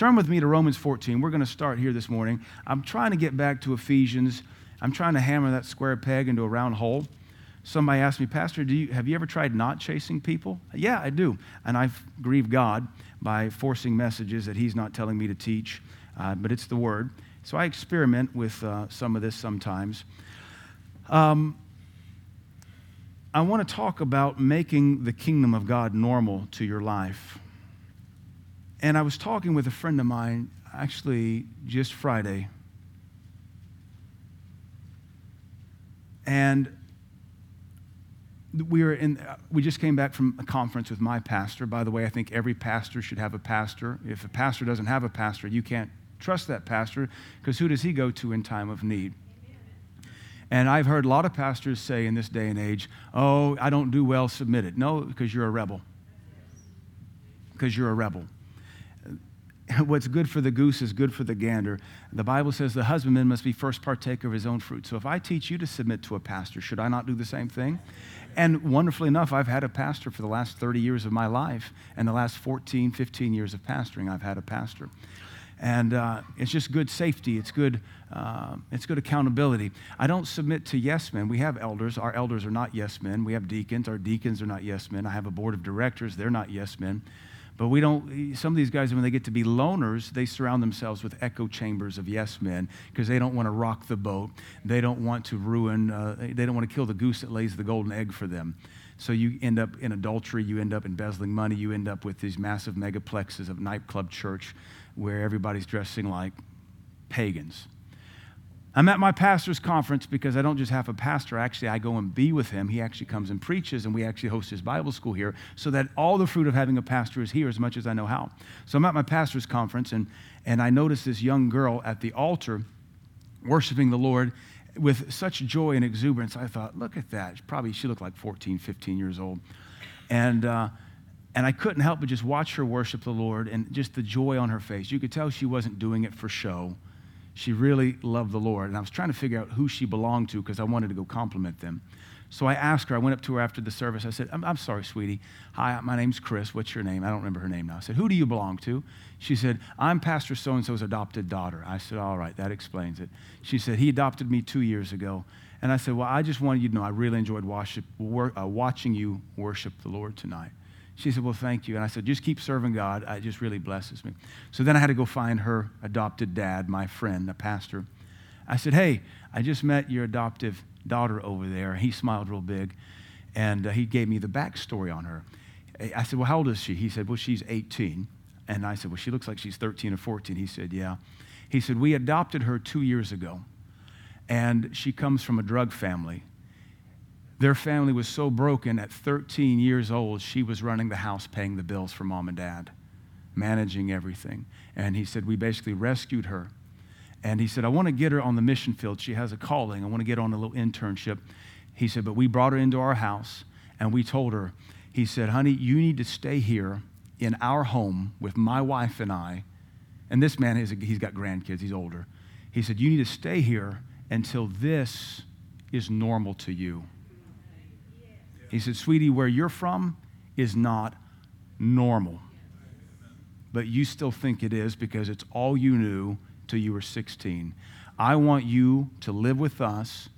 Turn with me to Romans 14. We're going to start here this morning. I'm trying to get back to Ephesians. I'm trying to hammer that square peg into a round hole. Somebody asked me, Pastor, do you, have you ever tried not chasing people? Yeah, I do. And I've grieved God by forcing messages that He's not telling me to teach, uh, but it's the Word. So I experiment with uh, some of this sometimes. Um, I want to talk about making the kingdom of God normal to your life. And I was talking with a friend of mine, actually just Friday. And we were in uh, we just came back from a conference with my pastor by the way i think every pastor should have a pastor if a pastor doesn't have a pastor you can't trust that pastor because who does he go to in time of need and I've heard a lot of pastors say in this day and age, oh, I don't do well, submit it. No, because you're a rebel. Because you're a rebel. What's good for the goose is good for the gander. The Bible says the husbandman must be first partaker of his own fruit. So if I teach you to submit to a pastor, should I not do the same thing? And wonderfully enough, I've had a pastor for the last 30 years of my life, and the last 14, 15 years of pastoring, I've had a pastor. And uh, it's just good safety. It's good, uh, it's good accountability. I don't submit to yes men. We have elders. Our elders are not yes men. We have deacons. Our deacons are not yes men. I have a board of directors. They're not yes men. But we don't, some of these guys, when they get to be loners, they surround themselves with echo chambers of yes men because they don't want to rock the boat. They don't want to ruin, uh, they don't want to kill the goose that lays the golden egg for them. So you end up in adultery, you end up embezzling money, you end up with these massive megaplexes of nightclub church where everybody's dressing like pagans. I'm at my pastor's conference because I don't just have a pastor. Actually, I go and be with him. He actually comes and preaches, and we actually host his Bible school here so that all the fruit of having a pastor is here as much as I know how. So I'm at my pastor's conference, and, and I notice this young girl at the altar worshiping the Lord with such joy and exuberance. I thought, look at that. Probably she looked like 14, 15 years old. And, uh, and I couldn't help but just watch her worship the Lord and just the joy on her face. You could tell she wasn't doing it for show. She really loved the Lord. And I was trying to figure out who she belonged to because I wanted to go compliment them. So I asked her, I went up to her after the service. I said, I'm, I'm, sorry, sweetie. Hi, my name's Chris. What's your name? I don't remember her name now. I said, Who do you belong to? She said, I'm Pastor so and so's adopted daughter. I said, All right, that explains it. She said, He adopted me two years ago. And I said, Well, I just wanted you to know I really enjoyed worship, uh, watching you worship the Lord tonight. She said, Well, thank you. And I said, Just keep serving God. It just really blesses me. So then I had to go find her adopted dad, my friend, the pastor. I said, Hey, I just met your adoptive daughter over there. He smiled real big, and uh, he gave me the backstory on her. I said, Well, how old is she? He said, Well, she's 18. And I said, Well, she looks like she's 13 or 14. He said, Yeah. He said, We adopted her two years ago, and she comes from a drug family. Their family was so broken at 13 years old, she was running the house, paying the bills for mom and dad, managing everything. And he said, We basically rescued her. And he said, I want to get her on the mission field. She has a calling. I want to get on a little internship. He said, But we brought her into our house and we told her, He said, Honey, you need to stay here in our home with my wife and I. And this man, has, he's got grandkids, he's older. He said, You need to stay here until this is normal to you. He said, Sweetie, where you're from is not normal. But you still think it is because it's all you knew till you were 16. I want you to live with us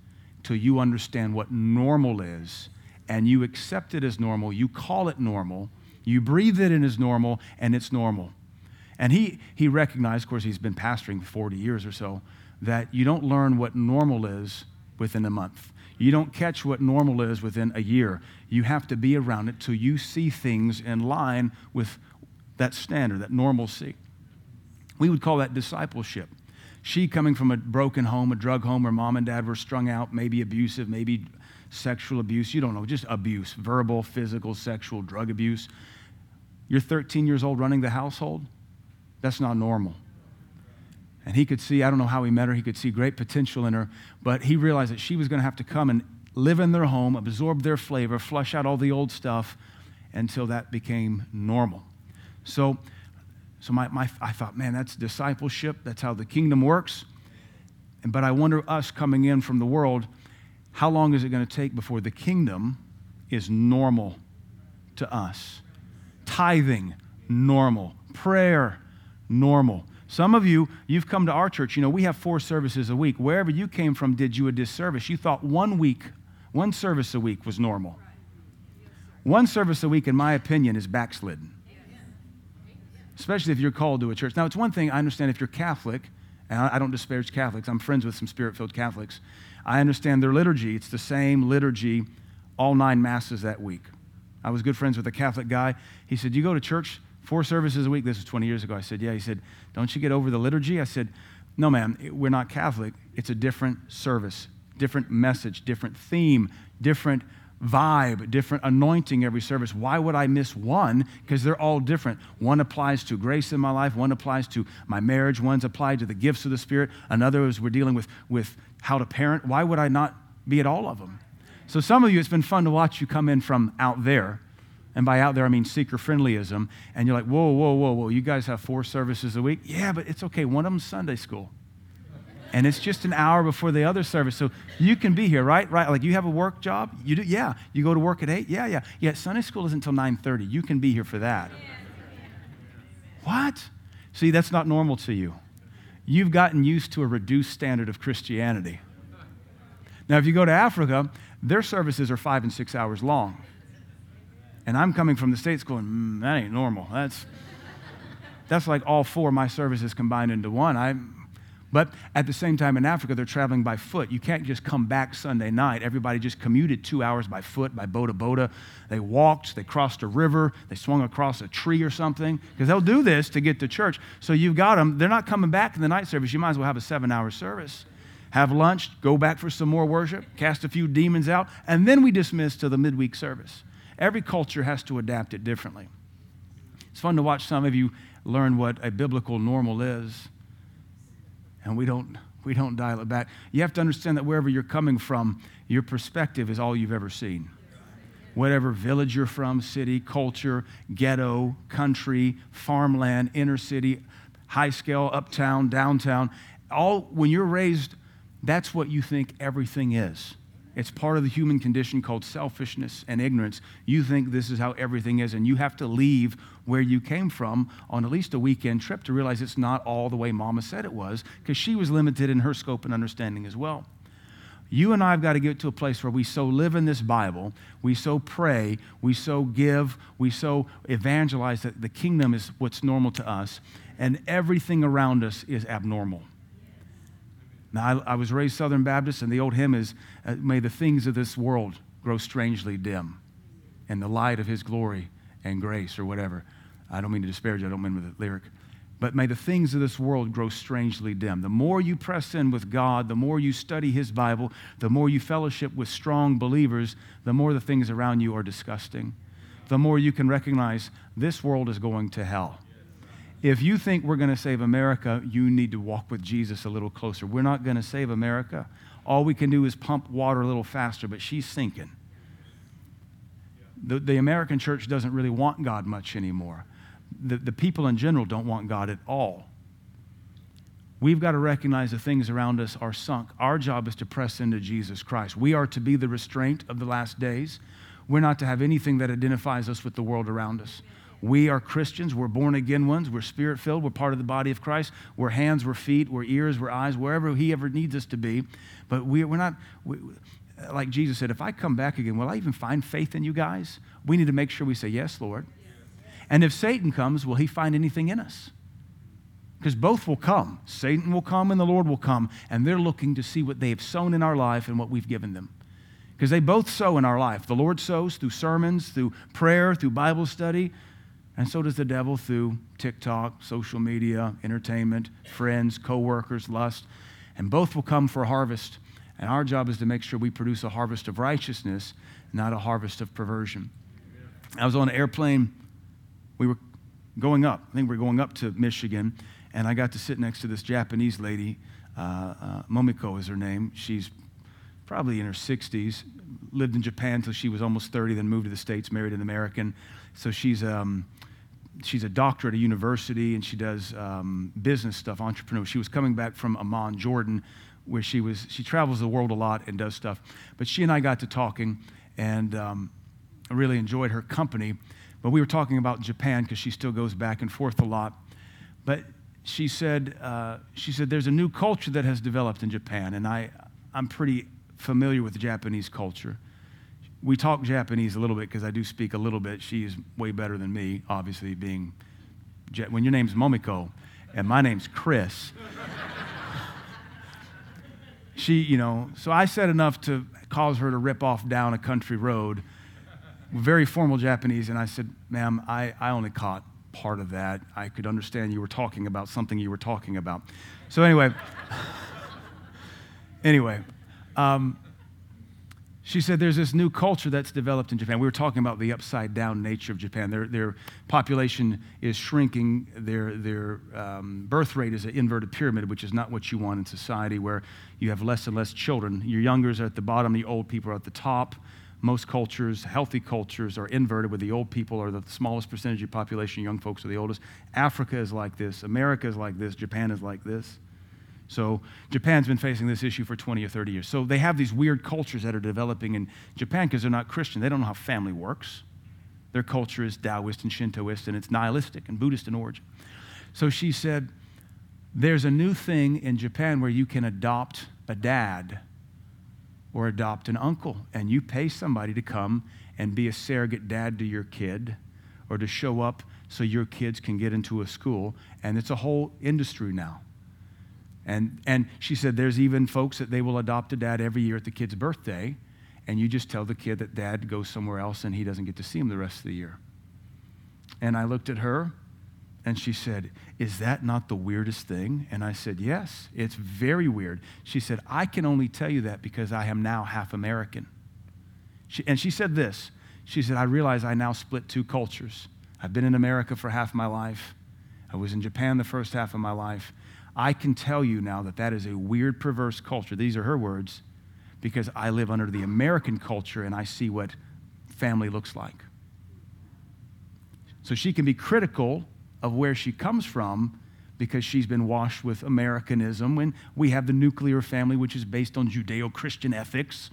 till you understand what normal is and you accept it as normal. You call it normal. You breathe it in as normal, and it's normal. And he, he recognized, of course, he's been pastoring 40 years or so, that you don't learn what normal is within a month. You don't catch what normal is within a year. You have to be around it till you see things in line with that standard, that normalcy. We would call that discipleship. She coming from a broken home, a drug home, where mom and dad were strung out, maybe abusive, maybe sexual abuse. You don't know, just abuse verbal, physical, sexual, drug abuse. You're 13 years old running the household. That's not normal. And he could see, I don't know how he met her, he could see great potential in her, but he realized that she was going to have to come and live in their home, absorb their flavor, flush out all the old stuff until that became normal. So, so my, my, I thought, man, that's discipleship. That's how the kingdom works. And, but I wonder, us coming in from the world, how long is it going to take before the kingdom is normal to us? Tithing, normal. Prayer, normal. Some of you, you've come to our church. You know, we have four services a week. Wherever you came from did you a disservice. You thought one week, one service a week was normal. One service a week, in my opinion, is backslidden. Especially if you're called to a church. Now, it's one thing I understand if you're Catholic, and I don't disparage Catholics, I'm friends with some spirit filled Catholics. I understand their liturgy. It's the same liturgy all nine masses that week. I was good friends with a Catholic guy. He said, You go to church four services a week? This was 20 years ago. I said, Yeah. He said, Don't you get over the liturgy? I said, No, man, we're not Catholic. It's a different service, different message, different theme, different vibe, different anointing every service. Why would I miss one? Because they're all different. One applies to grace in my life, one applies to my marriage, one's applied to the gifts of the Spirit, another is we're dealing with, with how to parent. Why would I not be at all of them? So, some of you, it's been fun to watch you come in from out there. And by out there, I mean seeker friendlyism. And you're like, whoa, whoa, whoa, whoa, you guys have four services a week? Yeah, but it's okay. One of them's Sunday school. And it's just an hour before the other service. So you can be here, right? Right. Like you have a work job? You do? Yeah. You go to work at 8? Yeah, yeah. Yeah, Sunday school isn't until 9:30. You can be here for that. What? See, that's not normal to you. You've gotten used to a reduced standard of Christianity. Now, if you go to Africa, their services are five and six hours long. And I'm coming from the States going, mm, that ain't normal. That's, that's like all four of my services combined into one. I, but at the same time, in Africa, they're traveling by foot. You can't just come back Sunday night. Everybody just commuted two hours by foot, by boda boda. They walked, they crossed a river, they swung across a tree or something, because they'll do this to get to church. So you've got them. They're not coming back in the night service. You might as well have a seven hour service. Have lunch, go back for some more worship, cast a few demons out, and then we dismiss to the midweek service. Every culture has to adapt it differently. It's fun to watch some of you learn what a biblical normal is and we don't, we don't dial it back. You have to understand that wherever you're coming from, your perspective is all you've ever seen. Whatever village you're from, city, culture, ghetto, country, farmland, inner city, high scale, uptown, downtown, all when you're raised, that's what you think everything is. It's part of the human condition called selfishness and ignorance. You think this is how everything is, and you have to leave where you came from on at least a weekend trip to realize it's not all the way mama said it was, because she was limited in her scope and understanding as well. You and I have got to get to a place where we so live in this Bible, we so pray, we so give, we so evangelize that the kingdom is what's normal to us, and everything around us is abnormal. Now, I, I, was raised Southern Baptist, and the old hymn is, uh, May the things of this world grow strangely dim, in the light of his glory and grace, or whatever. I don't mean to disparage, I don't mean with the lyric. But may the things of this world grow strangely dim. The more you press in with God, the more you study His Bible, the more you fellowship with strong believers, the more the things around you are disgusting. The more you can recognize this world is going to hell. If you think we're going to save America, you need to walk with Jesus a little closer. We're not going to save America. All we can do is pump water a little faster, but she's sinking. The, the American church doesn't really want God much anymore. The, the people in general don't want God at all. We've got to recognize the things around us are sunk. Our job is to press into Jesus Christ. We are to be the restraint of the last days. We're not to have anything that identifies us with the world around us. We are Christians. We're born again ones. We're spirit filled. We're part of the body of Christ. We're hands, we're feet, we're ears, we're eyes, wherever He ever needs us to be. But we, we're not, we, like Jesus said, if I come back again, will I even find faith in you guys? We need to make sure we say, Yes, Lord. And if Satan comes, will he find anything in us? Because both will come. Satan will come and the Lord will come, and they're looking to see what they have sown in our life and what we've given them. Because they both sow in our life. The Lord sows through sermons, through prayer, through Bible study, and so does the devil through TikTok, social media, entertainment, friends, coworkers, lust. And both will come for harvest. And our job is to make sure we produce a harvest of righteousness, not a harvest of perversion. I was on an airplane. We were going up. I think we were going up to Michigan. And I got to sit next to this Japanese lady. Uh, uh, Momiko is her name. She's probably in her 60s. Lived in Japan until she was almost 30, then moved to the States, married an American. So she's um, she's a doctor at a university and she does um, business stuff, entrepreneur. She was coming back from Amman, Jordan, where she was, she travels the world a lot and does stuff. But she and I got to talking and um, I really enjoyed her company. But we were talking about Japan because she still goes back and forth a lot. But she said, uh, she said, there's a new culture that has developed in Japan, and I, I'm pretty familiar with Japanese culture. We talk Japanese a little bit because I do speak a little bit. She's way better than me, obviously, being, when your name's Momiko and my name's Chris. she, you know, so I said enough to cause her to rip off down a country road, very formal Japanese, and I said, ma'am, I, I only caught part of that. I could understand you were talking about something you were talking about. So, anyway, anyway, um, she said there's this new culture that's developed in Japan. We were talking about the upside down nature of Japan. Their, their population is shrinking. Their, their um, birth rate is an inverted pyramid, which is not what you want in society, where you have less and less children. Your youngers are at the bottom, the old people are at the top. Most cultures, healthy cultures, are inverted, where the old people are the smallest percentage of population, young folks are the oldest. Africa is like this. America is like this. Japan is like this. So Japan's been facing this issue for 20 or 30 years. So they have these weird cultures that are developing in Japan because they're not Christian. They don't know how family works. Their culture is Taoist and Shintoist, and it's nihilistic and Buddhist in origin. So she said, There's a new thing in Japan where you can adopt a dad or adopt an uncle, and you pay somebody to come and be a surrogate dad to your kid or to show up so your kids can get into a school. And it's a whole industry now. And, and she said there's even folks that they will adopt a dad every year at the kid's birthday, and you just tell the kid that dad goes somewhere else and he doesn't get to see him the rest of the year. And I looked at her and she said, Is that not the weirdest thing? And I said, Yes, it's very weird. She said, I can only tell you that because I am now half American. She, and she said this She said, I realize I now split two cultures. I've been in America for half my life, I was in Japan the first half of my life. I can tell you now that that is a weird, perverse culture. These are her words, because I live under the American culture and I see what family looks like. So she can be critical of where she comes from because she's been washed with Americanism. When we have the nuclear family, which is based on Judeo Christian ethics,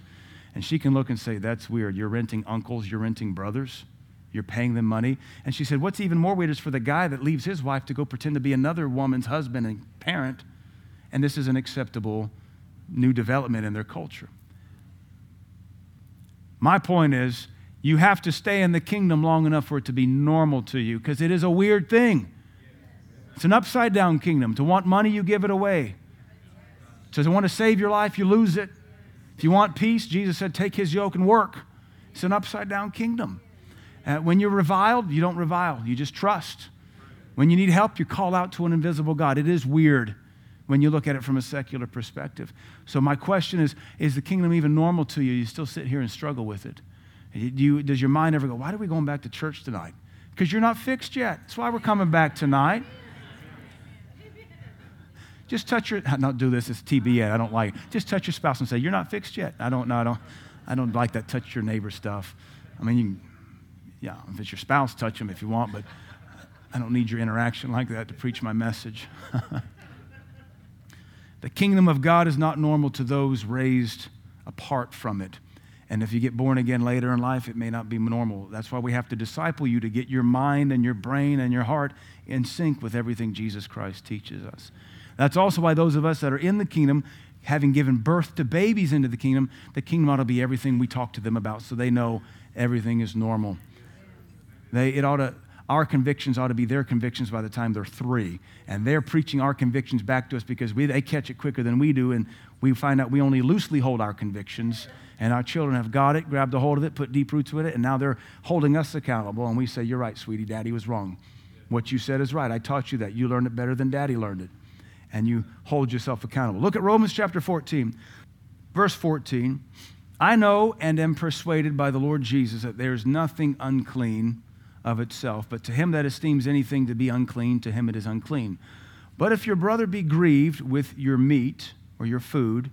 and she can look and say, That's weird. You're renting uncles, you're renting brothers. You're paying them money. And she said, What's even more weird is for the guy that leaves his wife to go pretend to be another woman's husband and parent. And this is an acceptable new development in their culture. My point is, you have to stay in the kingdom long enough for it to be normal to you because it is a weird thing. It's an upside down kingdom. To want money, you give it away. To want to save your life, you lose it. If you want peace, Jesus said, take his yoke and work. It's an upside down kingdom. Uh, when you're reviled, you don't revile, you just trust. When you need help, you call out to an invisible God. It is weird when you look at it from a secular perspective. So, my question is Is the kingdom even normal to you? You still sit here and struggle with it. Do you, does your mind ever go, Why are we going back to church tonight? Because you're not fixed yet. That's why we're coming back tonight. Just touch your, not do this, it's TBA, I don't like it. Just touch your spouse and say, You're not fixed yet. I don't, no, I don't, I don't like that touch your neighbor stuff. I mean, you yeah, if it's your spouse, touch them if you want, but I don't need your interaction like that to preach my message. the kingdom of God is not normal to those raised apart from it. And if you get born again later in life, it may not be normal. That's why we have to disciple you to get your mind and your brain and your heart in sync with everything Jesus Christ teaches us. That's also why those of us that are in the kingdom, having given birth to babies into the kingdom, the kingdom ought to be everything we talk to them about so they know everything is normal. They, it ought to, our convictions ought to be their convictions by the time they're three. And they're preaching our convictions back to us because we, they catch it quicker than we do. And we find out we only loosely hold our convictions. And our children have got it, grabbed a hold of it, put deep roots with it, and now they're holding us accountable. And we say, You're right, sweetie, daddy was wrong. What you said is right. I taught you that. You learned it better than daddy learned it. And you hold yourself accountable. Look at Romans chapter 14, verse 14. I know and am persuaded by the Lord Jesus that there is nothing unclean of itself, but to him that esteems anything to be unclean, to him it is unclean. But if your brother be grieved with your meat or your food,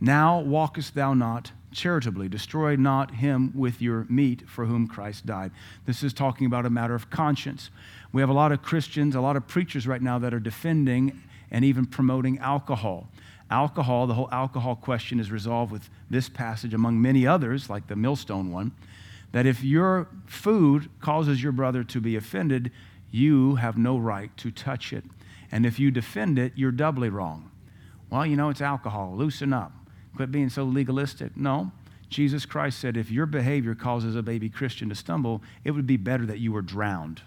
now walkest thou not charitably. Destroy not him with your meat for whom Christ died. This is talking about a matter of conscience. We have a lot of Christians, a lot of preachers right now that are defending and even promoting alcohol. Alcohol, the whole alcohol question is resolved with this passage, among many others, like the millstone one that if your food causes your brother to be offended, you have no right to touch it. And if you defend it, you're doubly wrong. Well, you know, it's alcohol. Loosen up. Quit being so legalistic. No. Jesus Christ said if your behavior causes a baby Christian to stumble, it would be better that you were drowned.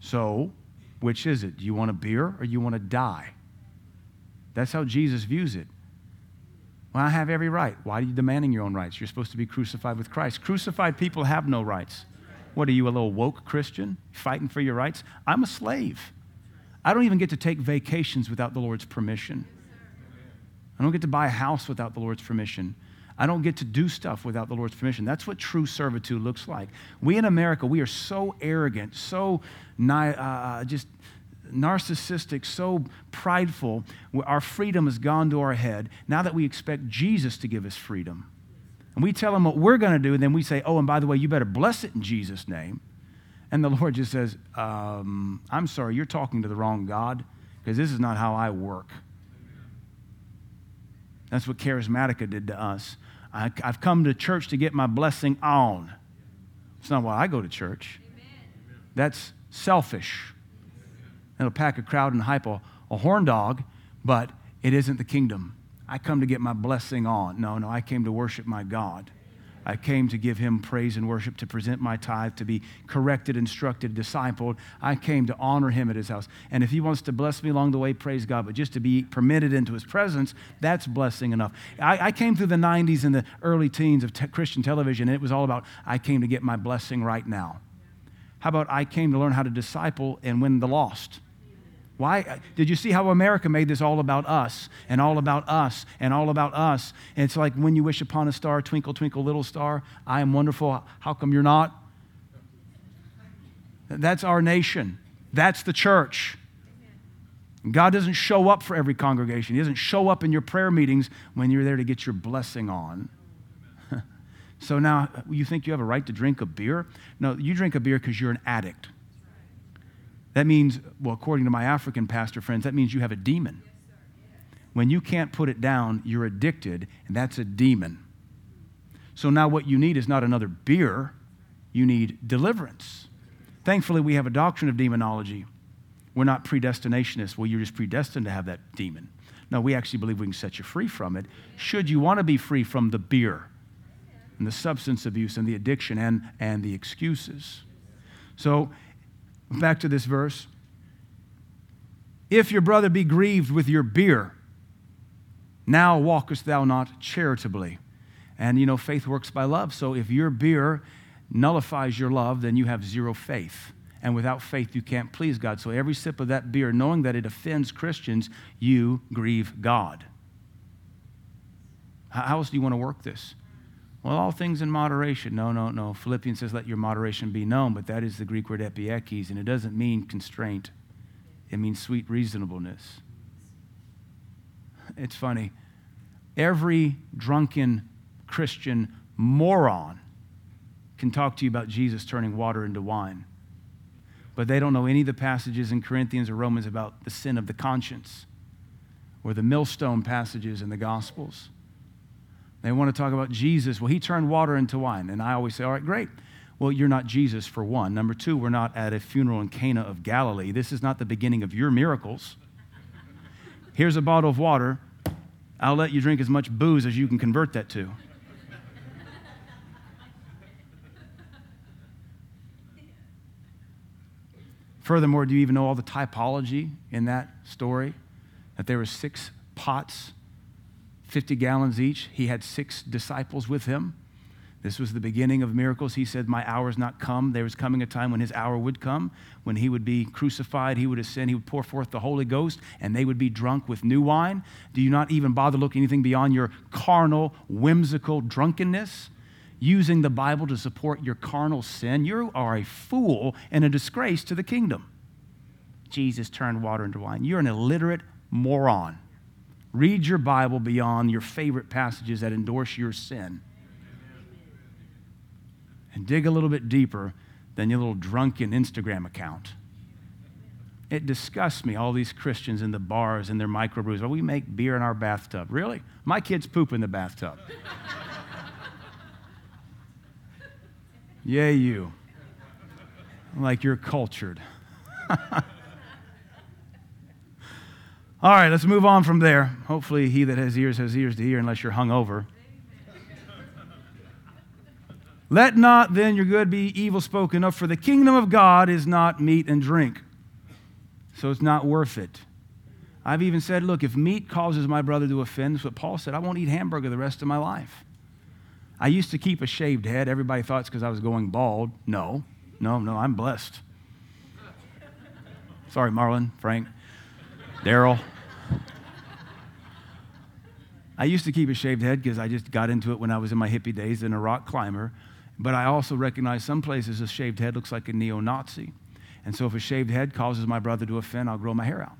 So, which is it? Do you want a beer or you want to die? That's how Jesus views it. Well, I have every right. Why are you demanding your own rights? You're supposed to be crucified with Christ. Crucified people have no rights. What are you, a little woke Christian fighting for your rights? I'm a slave. I don't even get to take vacations without the Lord's permission. I don't get to buy a house without the Lord's permission. I don't get to do stuff without the Lord's permission. That's what true servitude looks like. We in America, we are so arrogant, so uh, uh, just narcissistic, so prideful. Our freedom has gone to our head now that we expect Jesus to give us freedom. And we tell him what we're going to do, and then we say, oh, and by the way, you better bless it in Jesus' name. And the Lord just says, um, I'm sorry, you're talking to the wrong God because this is not how I work. That's what Charismatica did to us. I, have come to church to get my blessing on. It's not why I go to church. That's selfish. It'll pack a crowd and hype a, a horn dog, but it isn't the kingdom. I come to get my blessing on. No, no, I came to worship my God. I came to give him praise and worship, to present my tithe, to be corrected, instructed, discipled. I came to honor him at his house. And if he wants to bless me along the way, praise God. But just to be permitted into his presence, that's blessing enough. I, I came through the 90s and the early teens of te- Christian television, and it was all about, I came to get my blessing right now. How about I came to learn how to disciple and win the lost? Why? Uh, did you see how America made this all about us and all about us and all about us? And it's like when you wish upon a star, twinkle, twinkle, little star, I am wonderful. How come you're not? That's our nation. That's the church. God doesn't show up for every congregation. He doesn't show up in your prayer meetings when you're there to get your blessing on. so now you think you have a right to drink a beer? No, you drink a beer because you're an addict. That means, well, according to my African pastor friends, that means you have a demon. When you can't put it down, you're addicted, and that's a demon. So now what you need is not another beer, you need deliverance. Thankfully, we have a doctrine of demonology. We're not predestinationists. Well, you're just predestined to have that demon. No, we actually believe we can set you free from it. Should you want to be free from the beer and the substance abuse and the addiction and, and the excuses. So Back to this verse. If your brother be grieved with your beer, now walkest thou not charitably. And you know, faith works by love. So if your beer nullifies your love, then you have zero faith. And without faith, you can't please God. So every sip of that beer, knowing that it offends Christians, you grieve God. How else do you want to work this? Well, all things in moderation. No, no, no. Philippians says, let your moderation be known, but that is the Greek word epieikes, and it doesn't mean constraint, it means sweet reasonableness. It's funny. Every drunken Christian moron can talk to you about Jesus turning water into wine, but they don't know any of the passages in Corinthians or Romans about the sin of the conscience or the millstone passages in the Gospels. They want to talk about Jesus. Well, he turned water into wine. And I always say, all right, great. Well, you're not Jesus, for one. Number two, we're not at a funeral in Cana of Galilee. This is not the beginning of your miracles. Here's a bottle of water. I'll let you drink as much booze as you can convert that to. Furthermore, do you even know all the typology in that story? That there were six pots 50 gallons each. He had six disciples with him. This was the beginning of miracles. He said, My hour is not come. There was coming a time when his hour would come, when he would be crucified, he would ascend, he would pour forth the Holy Ghost, and they would be drunk with new wine. Do you not even bother looking anything beyond your carnal, whimsical drunkenness? Using the Bible to support your carnal sin? You are a fool and a disgrace to the kingdom. Jesus turned water into wine. You're an illiterate moron. Read your Bible beyond your favorite passages that endorse your sin. And dig a little bit deeper than your little drunken Instagram account. It disgusts me, all these Christians in the bars and their microbrews. Oh, we make beer in our bathtub. Really? My kids poop in the bathtub. Yay, you. Like you're cultured. All right, let's move on from there. Hopefully, he that has ears has ears to hear, unless you're hung over. Let not then your good be evil spoken of, for the kingdom of God is not meat and drink. So it's not worth it. I've even said, look, if meat causes my brother to offend, that's what Paul said, I won't eat hamburger the rest of my life. I used to keep a shaved head. Everybody thought it's because I was going bald. No, no, no, I'm blessed. Sorry, Marlon, Frank, Daryl. I used to keep a shaved head because I just got into it when I was in my hippie days and a rock climber. But I also recognize some places a shaved head looks like a neo Nazi. And so if a shaved head causes my brother to offend, I'll grow my hair out.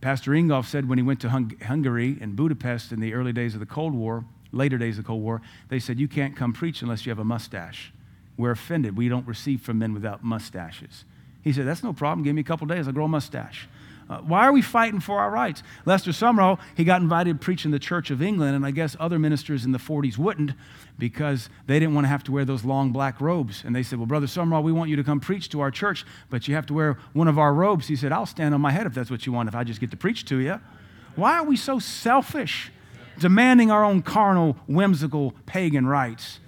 Pastor Ingolf said when he went to Hung- Hungary and Budapest in the early days of the Cold War, later days of the Cold War, they said, You can't come preach unless you have a mustache. We're offended. We don't receive from men without mustaches. He said, That's no problem. Give me a couple days, I'll grow a mustache. Uh, why are we fighting for our rights? Lester Sumrall, he got invited to preach in the Church of England, and I guess other ministers in the 40s wouldn't because they didn't want to have to wear those long black robes. And they said, Well, Brother Sumrall, we want you to come preach to our church, but you have to wear one of our robes. He said, I'll stand on my head if that's what you want, if I just get to preach to you. Why are we so selfish, demanding our own carnal, whimsical, pagan rights?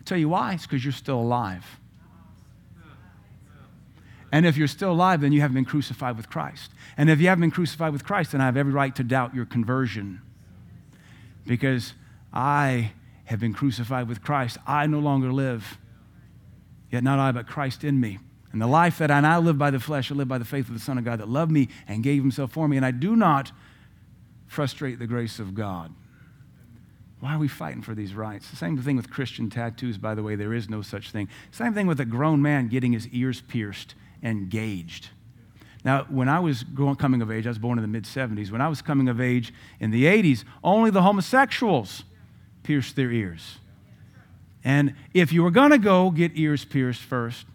I tell you why, it's because you're still alive. And if you're still alive, then you haven't been crucified with Christ. And if you haven't been crucified with Christ, then I have every right to doubt your conversion. Because I have been crucified with Christ. I no longer live, yet not I, but Christ in me. And the life that I now live by the flesh, I live by the faith of the Son of God that loved me and gave himself for me. And I do not frustrate the grace of God. Why are we fighting for these rights? The same thing with Christian tattoos, by the way, there is no such thing. Same thing with a grown man getting his ears pierced and gauged. Now, when I was growing, coming of age, I was born in the mid 70s. When I was coming of age in the 80s, only the homosexuals pierced their ears. And if you were going to go get ears pierced first,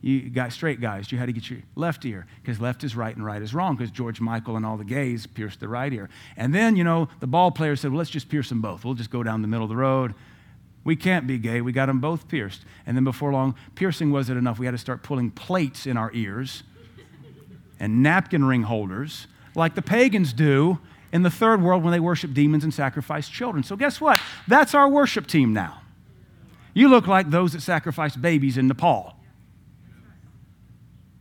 you got straight guys, you had to get your left ear because left is right and right is wrong because George Michael and all the gays pierced the right ear. And then, you know, the ball player said, well, let's just pierce them both. We'll just go down the middle of the road. We can't be gay. We got them both pierced. And then before long, piercing wasn't enough. We had to start pulling plates in our ears and napkin ring holders like the pagans do in the third world when they worship demons and sacrifice children. So, guess what? That's our worship team now. You look like those that sacrifice babies in Nepal.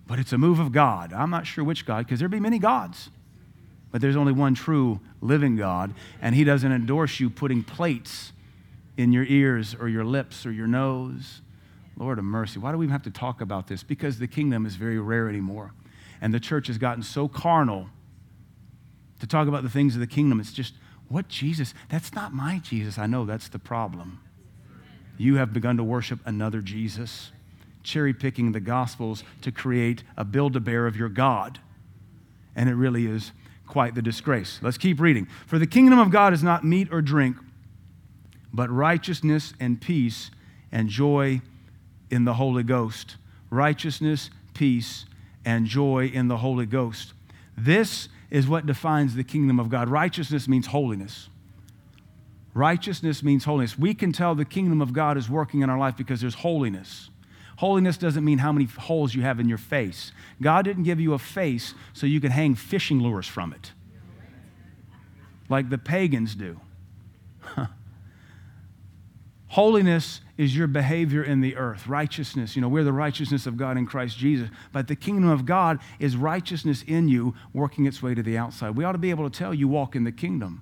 But it's a move of God. I'm not sure which God, because there be many gods. But there's only one true living God, and He doesn't endorse you putting plates in your ears or your lips or your nose. Lord of mercy. Why do we have to talk about this? Because the kingdom is very rare anymore. And the church has gotten so carnal to talk about the things of the kingdom. It's just, what Jesus? That's not my Jesus. I know that's the problem. You have begun to worship another Jesus, cherry picking the gospels to create a build a bear of your God. And it really is quite the disgrace. Let's keep reading. For the kingdom of God is not meat or drink, but righteousness and peace and joy in the Holy Ghost. Righteousness, peace, and joy in the Holy Ghost. This is what defines the kingdom of God. Righteousness means holiness. Righteousness means holiness. We can tell the kingdom of God is working in our life because there's holiness. Holiness doesn't mean how many holes you have in your face. God didn't give you a face so you can hang fishing lures from it, like the pagans do. Holiness is your behavior in the earth. Righteousness, you know, we're the righteousness of God in Christ Jesus. But the kingdom of God is righteousness in you working its way to the outside. We ought to be able to tell you walk in the kingdom.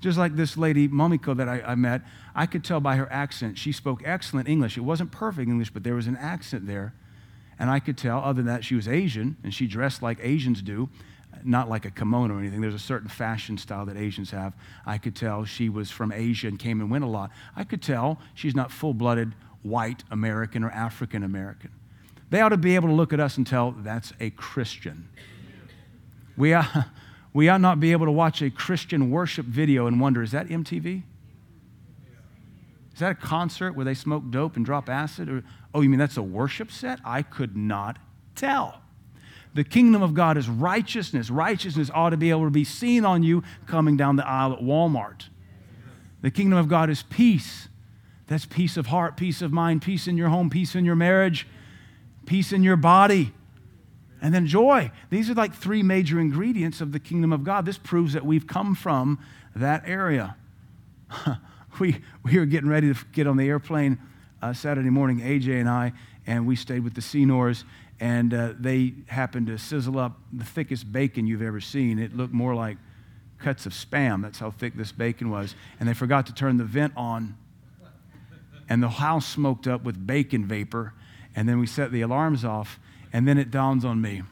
Just like this lady, Momiko, that I, I met, I could tell by her accent. She spoke excellent English. It wasn't perfect English, but there was an accent there. And I could tell, other than that, she was Asian and she dressed like Asians do not like a kimono or anything. There's a certain fashion style that Asians have. I could tell she was from Asia and came and went a lot. I could tell she's not full blooded white American or African American. They ought to be able to look at us and tell that's a Christian. We ought, we ought not be able to watch a Christian worship video and wonder, is that MTV? Is that a concert where they smoke dope and drop acid? Or, oh, you mean that's a worship set? I could not tell. The kingdom of God is righteousness. Righteousness ought to be able to be seen on you coming down the aisle at Walmart. The kingdom of God is peace. That's peace of heart, peace of mind, peace in your home, peace in your marriage, peace in your body. And then joy. These are like three major ingredients of the kingdom of God. This proves that we've come from that area. we, we were getting ready to get on the airplane uh, Saturday morning, AJ and I, and we stayed with the Seniors, and uh, they happened to sizzle up the thickest bacon you've ever seen. It looked more like cuts of spam. That's how thick this bacon was. And they forgot to turn the vent on, and the house smoked up with bacon vapor. And then we set the alarms off, and then it dawns on me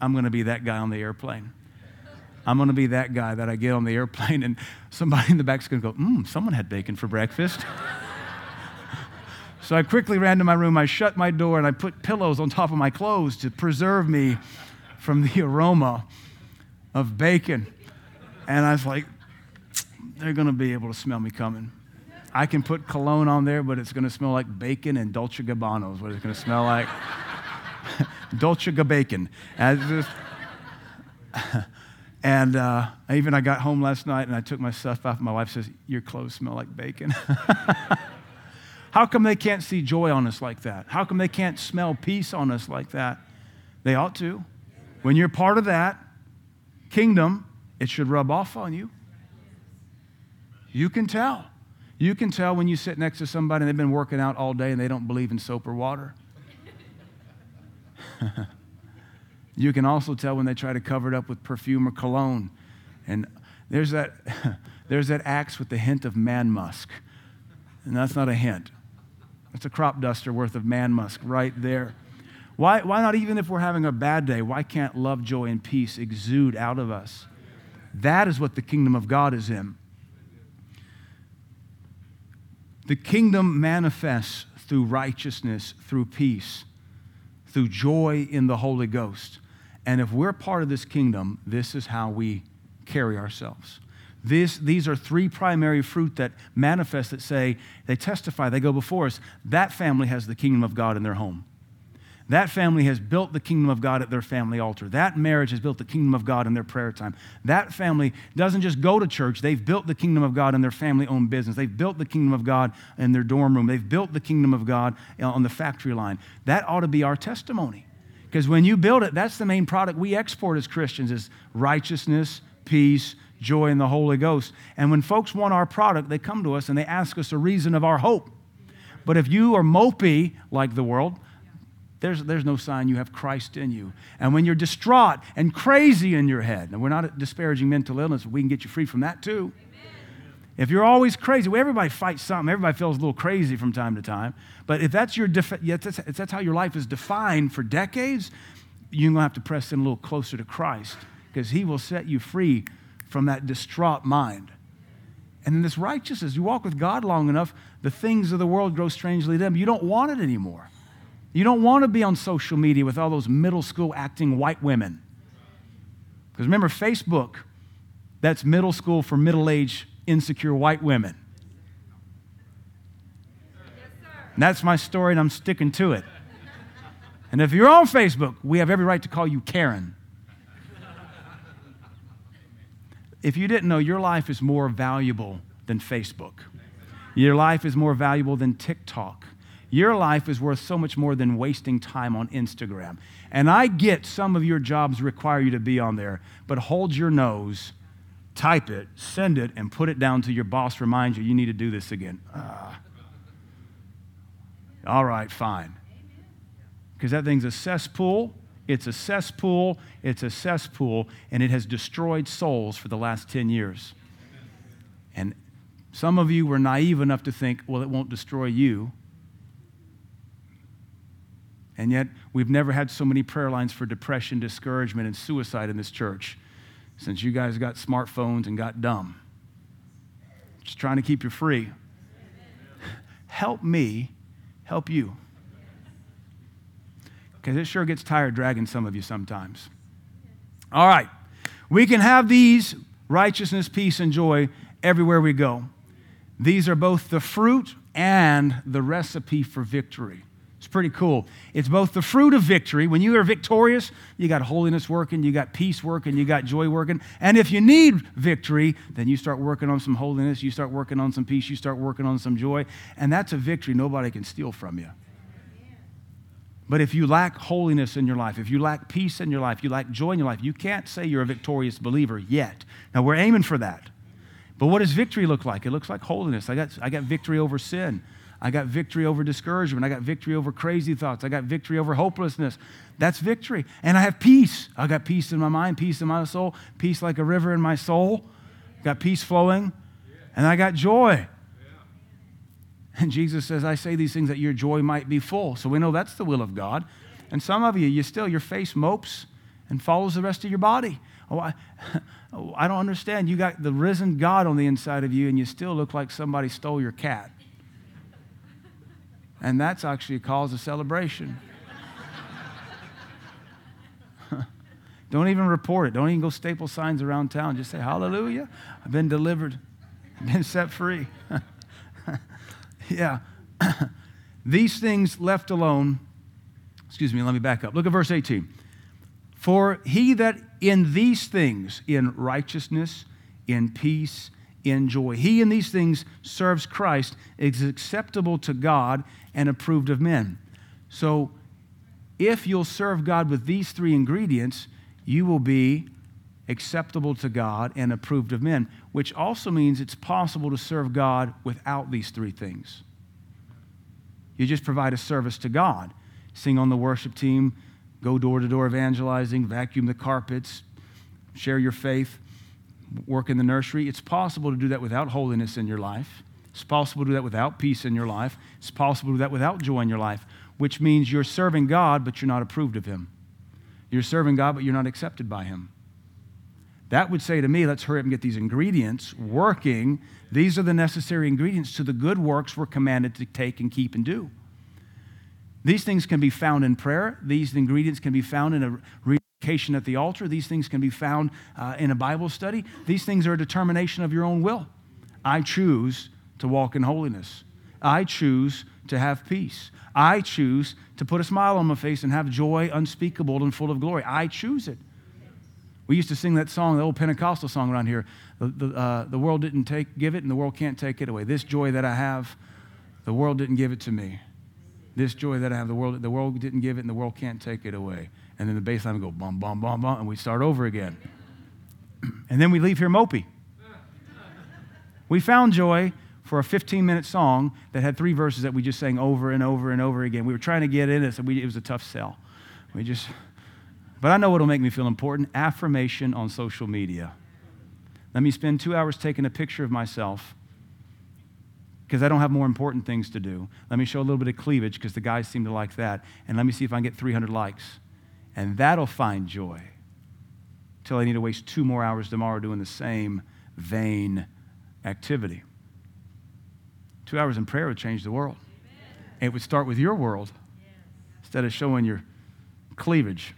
I'm going to be that guy on the airplane. I'm going to be that guy that I get on the airplane, and somebody in the back is going to go, Mmm, someone had bacon for breakfast. so I quickly ran to my room, I shut my door, and I put pillows on top of my clothes to preserve me from the aroma of bacon. And I was like, they're going to be able to smell me coming. I can put cologne on there, but it's going to smell like bacon and Dolce Gabbana is what it's going to smell like. Dolce Gabbana. And uh, even I got home last night and I took my stuff off. My wife says, Your clothes smell like bacon. How come they can't see joy on us like that? How come they can't smell peace on us like that? They ought to. When you're part of that kingdom, it should rub off on you. You can tell. You can tell when you sit next to somebody and they've been working out all day and they don't believe in soap or water. You can also tell when they try to cover it up with perfume or cologne. And there's that, there's that axe with the hint of man musk. And that's not a hint. It's a crop duster worth of man musk right there. Why, why not, even if we're having a bad day, why can't love, joy, and peace exude out of us? That is what the kingdom of God is in. The kingdom manifests through righteousness, through peace, through joy in the Holy Ghost. And if we're part of this kingdom, this is how we carry ourselves. This, these are three primary fruit that manifest that say, they testify, they go before us. That family has the kingdom of God in their home. That family has built the kingdom of God at their family altar. That marriage has built the kingdom of God in their prayer time. That family doesn't just go to church, they've built the kingdom of God in their family owned business. They've built the kingdom of God in their dorm room. They've built the kingdom of God uh, on the factory line. That ought to be our testimony. Because when you build it, that's the main product we export as Christians is righteousness, peace, joy in the Holy Ghost. And when folks want our product, they come to us and they ask us a reason of our hope. But if you are mopey like the world, there's, there's no sign you have Christ in you. And when you're distraught and crazy in your head, and we're not disparaging mental illness, we can get you free from that too. If you're always crazy, well, everybody fights something. Everybody feels a little crazy from time to time. But if that's your def- yeah, that's, that's how your life is defined for decades, you're going to have to press in a little closer to Christ because He will set you free from that distraught mind. And then this righteousness, you walk with God long enough, the things of the world grow strangely dim. You don't want it anymore. You don't want to be on social media with all those middle school acting white women. Because remember, Facebook, that's middle school for middle aged, insecure white women. And that's my story, and I'm sticking to it. And if you're on Facebook, we have every right to call you Karen. If you didn't know, your life is more valuable than Facebook. Your life is more valuable than TikTok. Your life is worth so much more than wasting time on Instagram. And I get some of your jobs require you to be on there, but hold your nose type it, send it, and put it down to your boss, remind you, you need to do this again. Uh, all right, fine. Because that thing's a cesspool. It's a cesspool. It's a cesspool, and it has destroyed souls for the last 10 years. And some of you were naive enough to think, well, it won't destroy you. And yet, we've never had so many prayer lines for depression, discouragement, and suicide in this church since you guys got smartphones and got dumb. Just trying to keep you free. Help me help you. Because it sure gets tired dragging some of you sometimes. All right. We can have these righteousness, peace, and joy everywhere we go. These are both the fruit and the recipe for victory. It's pretty cool. It's both the fruit of victory. When you are victorious, you got holiness working, you got peace working, you got joy working. And if you need victory, then you start working on some holiness, you start working on some peace, you start working on some joy. And that's a victory nobody can steal from you. But if you lack holiness in your life, if you lack peace in your life, you lack joy in your life, you can't say you're a victorious believer yet. Now, we're aiming for that. But what does victory look like? It looks like holiness. I got, I got victory over sin. I got victory over discouragement. I got victory over crazy thoughts. I got victory over hopelessness. That's victory. And I have peace. I got peace in my mind, peace in my soul, peace like a river in my soul. Got peace flowing. And I got joy. And Jesus says, I say these things that your joy might be full. So we know that's the will of God. And some of you, you still, your face mopes and follows the rest of your body. Oh, I, oh, I don't understand. You got the risen God on the inside of you, and you still look like somebody stole your cat. And that's actually a cause of celebration. don't even report it. Don't even go staple signs around town. Just say, Hallelujah. I've been delivered, I've been set free. Yeah. These things left alone, excuse me, let me back up. Look at verse 18. For he that in these things, in righteousness, in peace, in joy, he in these things serves Christ, is acceptable to God and approved of men. So if you'll serve God with these three ingredients, you will be acceptable to God and approved of men, which also means it's possible to serve God without these three things. You just provide a service to God. Sing on the worship team, go door to door evangelizing, vacuum the carpets, share your faith, work in the nursery. It's possible to do that without holiness in your life. It's possible to do that without peace in your life. It's possible to do that without joy in your life, which means you're serving God, but you're not approved of Him. You're serving God, but you're not accepted by Him. That would say to me, let's hurry up and get these ingredients working. These are the necessary ingredients to the good works we're commanded to take and keep and do. These things can be found in prayer. These ingredients can be found in a rededication at the altar. These things can be found uh, in a Bible study. These things are a determination of your own will. I choose to walk in holiness. I choose to have peace. I choose to put a smile on my face and have joy unspeakable and full of glory. I choose it. We used to sing that song, the old Pentecostal song around here. The, the, uh, the world didn't take, give it, and the world can't take it away. This joy that I have, the world didn't give it to me. This joy that I have, the world, the world didn't give it, and the world can't take it away. And then the bass line would go bum, bum, bum, bum, and we start over again. and then we leave here mopey. We found joy for a 15 minute song that had three verses that we just sang over and over and over again. We were trying to get in it, so we, it was a tough sell. We just but I know what'll make me feel important affirmation on social media. Let me spend two hours taking a picture of myself because I don't have more important things to do. Let me show a little bit of cleavage because the guys seem to like that. And let me see if I can get 300 likes. And that'll find joy. Till I need to waste two more hours tomorrow doing the same vain activity. Two hours in prayer would change the world. It would start with your world instead of showing your cleavage.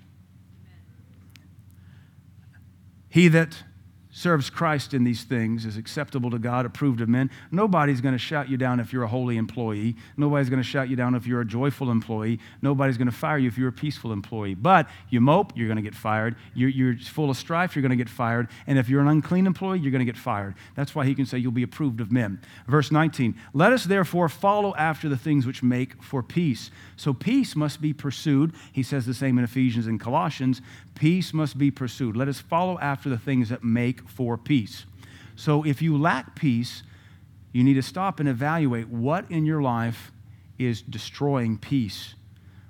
He that serves Christ in these things is acceptable to God, approved of men. Nobody's going to shout you down if you're a holy employee. Nobody's going to shout you down if you're a joyful employee. Nobody's going to fire you if you're a peaceful employee. But you mope, you're going to get fired. You're, you're full of strife, you're going to get fired. And if you're an unclean employee, you're going to get fired. That's why he can say you'll be approved of men. Verse 19 Let us therefore follow after the things which make for peace. So peace must be pursued. He says the same in Ephesians and Colossians. Peace must be pursued. Let us follow after the things that make for peace. So if you lack peace, you need to stop and evaluate what in your life is destroying peace.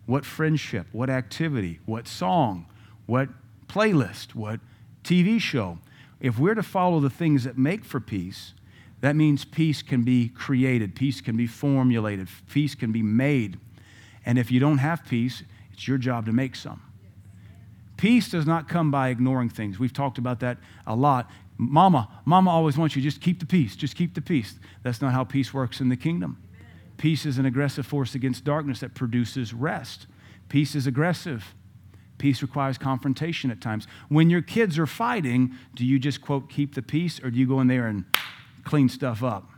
What friendship, what activity, what song, what playlist, what TV show. If we're to follow the things that make for peace, that means peace can be created, peace can be formulated, peace can be made. And if you don't have peace, it's your job to make some. Peace does not come by ignoring things. We've talked about that a lot. Mama, mama always wants you just keep the peace, just keep the peace. That's not how peace works in the kingdom. Peace is an aggressive force against darkness that produces rest. Peace is aggressive. Peace requires confrontation at times. When your kids are fighting, do you just, quote, keep the peace, or do you go in there and clean stuff up?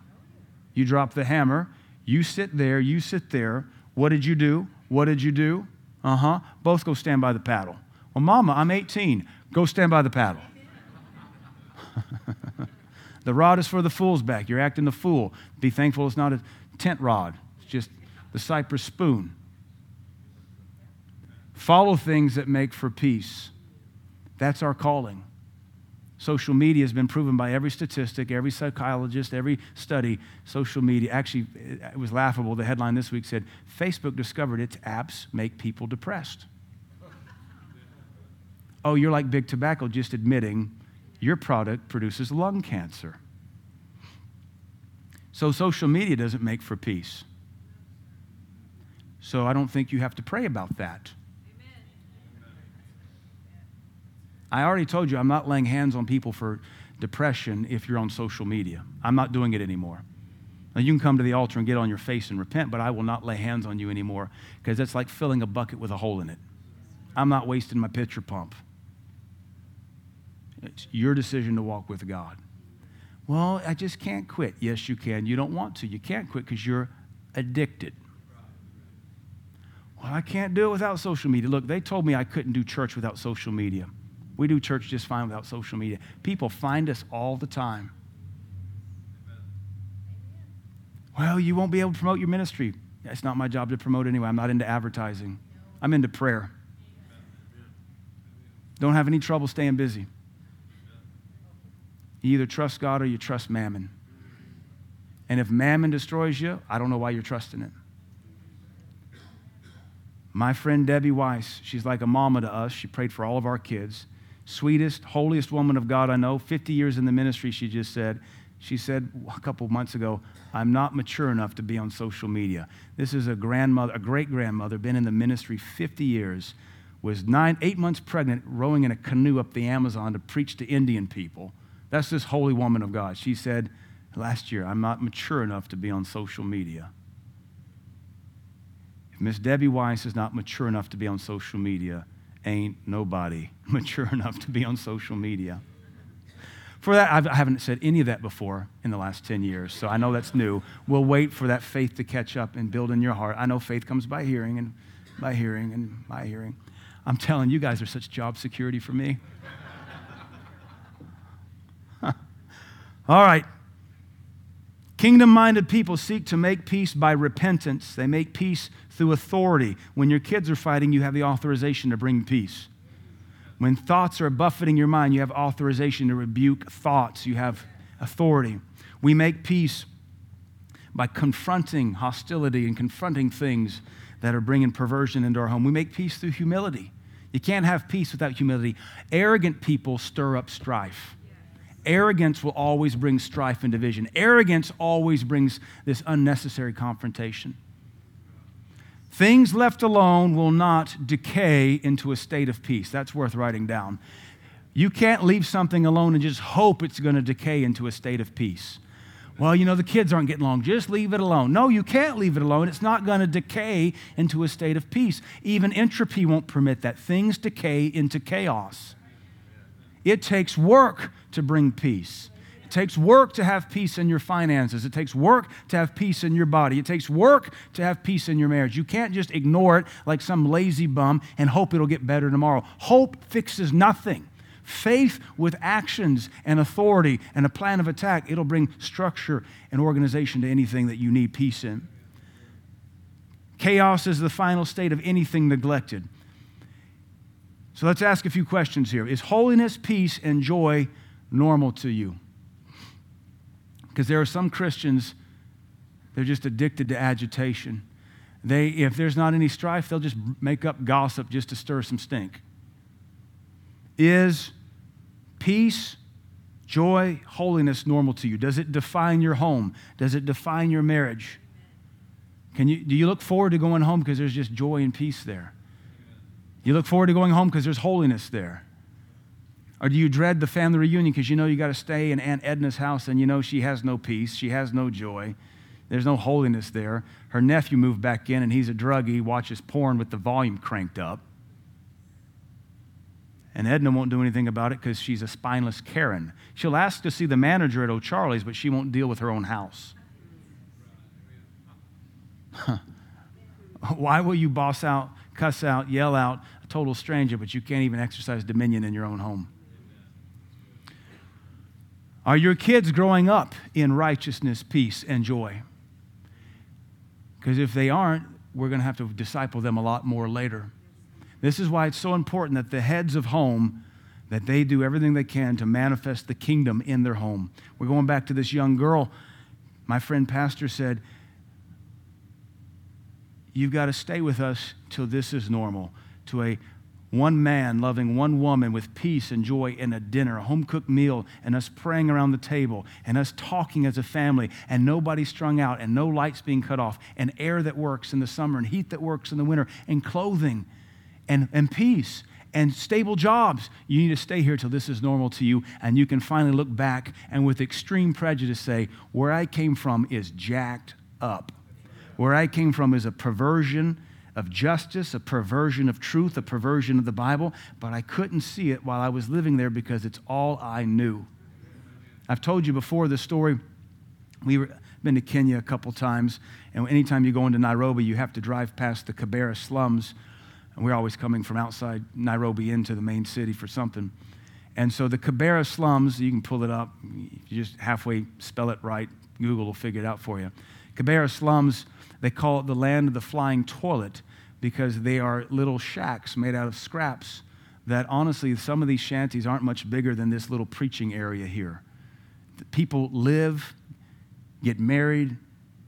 You drop the hammer, you sit there, you sit there. What did you do? What did you do? Uh huh. Both go stand by the paddle. Well, mama, I'm 18. Go stand by the paddle. the rod is for the fool's back. You're acting the fool. Be thankful it's not a tent rod, it's just the cypress spoon. Follow things that make for peace. That's our calling. Social media has been proven by every statistic, every psychologist, every study. Social media, actually, it was laughable. The headline this week said Facebook discovered its apps make people depressed. Oh, you're like big tobacco, just admitting your product produces lung cancer. So, social media doesn't make for peace. So, I don't think you have to pray about that. I already told you I'm not laying hands on people for depression if you're on social media. I'm not doing it anymore. Now, you can come to the altar and get on your face and repent, but I will not lay hands on you anymore because it's like filling a bucket with a hole in it. I'm not wasting my pitcher pump. It's your decision to walk with God. Well, I just can't quit. Yes, you can. You don't want to. You can't quit because you're addicted. Well, I can't do it without social media. Look, they told me I couldn't do church without social media. We do church just fine without social media. People find us all the time. Well, you won't be able to promote your ministry. It's not my job to promote anyway. I'm not into advertising, I'm into prayer. Don't have any trouble staying busy. You either trust God or you trust mammon. And if mammon destroys you, I don't know why you're trusting it. My friend Debbie Weiss, she's like a mama to us. She prayed for all of our kids sweetest, holiest woman of God I know, 50 years in the ministry, she just said. She said a couple months ago, I'm not mature enough to be on social media. This is a grandmother, a great grandmother, been in the ministry 50 years, was nine, eight months pregnant, rowing in a canoe up the Amazon to preach to Indian people. That's this holy woman of God. She said last year, I'm not mature enough to be on social media. If Miss Debbie Weiss is not mature enough to be on social media, ain't nobody mature enough to be on social media. For that, I've, I have not said any of that before in the last 10 years, so I know that's new. We'll wait for that faith to catch up and build in your heart. I know faith comes by hearing and by hearing and by hearing. I'm telling you guys are such job security for me. All right. Kingdom minded people seek to make peace by repentance. They make peace through authority. When your kids are fighting, you have the authorization to bring peace. When thoughts are buffeting your mind, you have authorization to rebuke thoughts. You have authority. We make peace by confronting hostility and confronting things that are bringing perversion into our home. We make peace through humility. You can't have peace without humility. Arrogant people stir up strife. Arrogance will always bring strife and division. Arrogance always brings this unnecessary confrontation. Things left alone will not decay into a state of peace. That's worth writing down. You can't leave something alone and just hope it's going to decay into a state of peace. Well, you know, the kids aren't getting along. Just leave it alone. No, you can't leave it alone. It's not going to decay into a state of peace. Even entropy won't permit that. Things decay into chaos. It takes work to bring peace. It takes work to have peace in your finances. It takes work to have peace in your body. It takes work to have peace in your marriage. You can't just ignore it like some lazy bum and hope it'll get better tomorrow. Hope fixes nothing. Faith with actions and authority and a plan of attack, it'll bring structure and organization to anything that you need peace in. Chaos is the final state of anything neglected. So let's ask a few questions here. Is holiness, peace, and joy normal to you? Because there are some Christians, they're just addicted to agitation. They, if there's not any strife, they'll just make up gossip just to stir some stink. Is peace, joy, holiness normal to you? Does it define your home? Does it define your marriage? Can you, do you look forward to going home because there's just joy and peace there? You look forward to going home because there's holiness there. Or do you dread the family reunion because you know you got to stay in Aunt Edna's house and you know she has no peace, she has no joy, there's no holiness there. Her nephew moved back in and he's a druggie, watches porn with the volume cranked up. And Edna won't do anything about it because she's a spineless Karen. She'll ask to see the manager at O'Charley's, but she won't deal with her own house. Why will you boss out, cuss out, yell out a total stranger, but you can't even exercise dominion in your own home? Are your kids growing up in righteousness, peace, and joy? Because if they aren't, we're going to have to disciple them a lot more later. This is why it's so important that the heads of home that they do everything they can to manifest the kingdom in their home. We're going back to this young girl. My friend pastor said, You've got to stay with us till this is normal. To a one man loving one woman with peace and joy in a dinner, a home cooked meal, and us praying around the table, and us talking as a family, and nobody strung out, and no lights being cut off, and air that works in the summer, and heat that works in the winter, and clothing, and, and peace, and stable jobs. You need to stay here till this is normal to you, and you can finally look back and with extreme prejudice say, Where I came from is jacked up. Where I came from is a perversion of justice, a perversion of truth, a perversion of the Bible, but I couldn't see it while I was living there because it's all I knew. I've told you before the story. We've been to Kenya a couple times, and anytime you go into Nairobi, you have to drive past the Kibera slums. And we're always coming from outside Nairobi into the main city for something. And so the Kibera slums, you can pull it up. You just halfway spell it right, Google will figure it out for you. Kibera slums, they call it the land of the flying toilet because they are little shacks made out of scraps that honestly, some of these shanties aren't much bigger than this little preaching area here. People live, get married,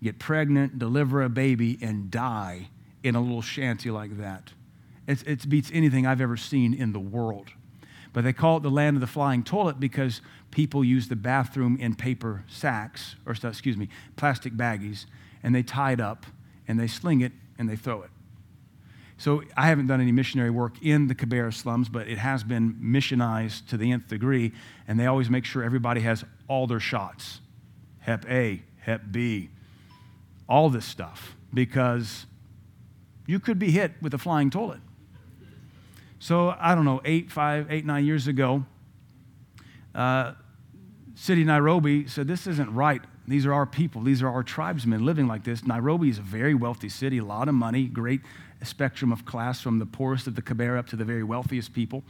get pregnant, deliver a baby, and die in a little shanty like that. It's, it beats anything I've ever seen in the world. But they call it the land of the flying toilet because people use the bathroom in paper sacks, or excuse me, plastic baggies, and they tie it up and they sling it and they throw it. So I haven't done any missionary work in the Kibera slums, but it has been missionized to the nth degree, and they always make sure everybody has all their shots Hep A, Hep B, all this stuff, because you could be hit with a flying toilet. So I don't know, eight, five, eight, nine years ago, uh, City Nairobi said, This isn't right. These are our people. These are our tribesmen living like this. Nairobi is a very wealthy city, a lot of money, great spectrum of class from the poorest of the Kibera up to the very wealthiest people.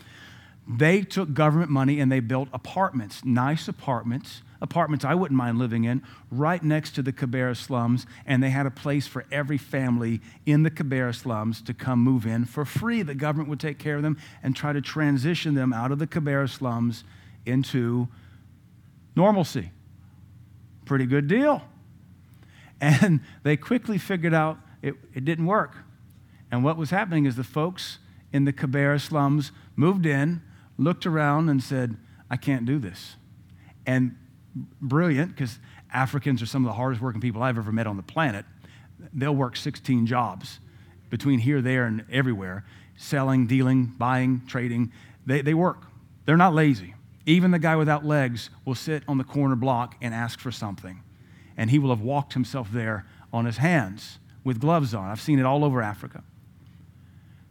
They took government money and they built apartments, nice apartments, apartments I wouldn't mind living in, right next to the Kibera slums. And they had a place for every family in the Kibera slums to come move in for free. The government would take care of them and try to transition them out of the Kibera slums into normalcy. Pretty good deal. And they quickly figured out it, it didn't work. And what was happening is the folks in the Kibera slums moved in, looked around, and said, I can't do this. And brilliant, because Africans are some of the hardest working people I've ever met on the planet. They'll work 16 jobs between here, there, and everywhere selling, dealing, buying, trading. They, they work. They're not lazy. Even the guy without legs will sit on the corner block and ask for something. And he will have walked himself there on his hands with gloves on. I've seen it all over Africa.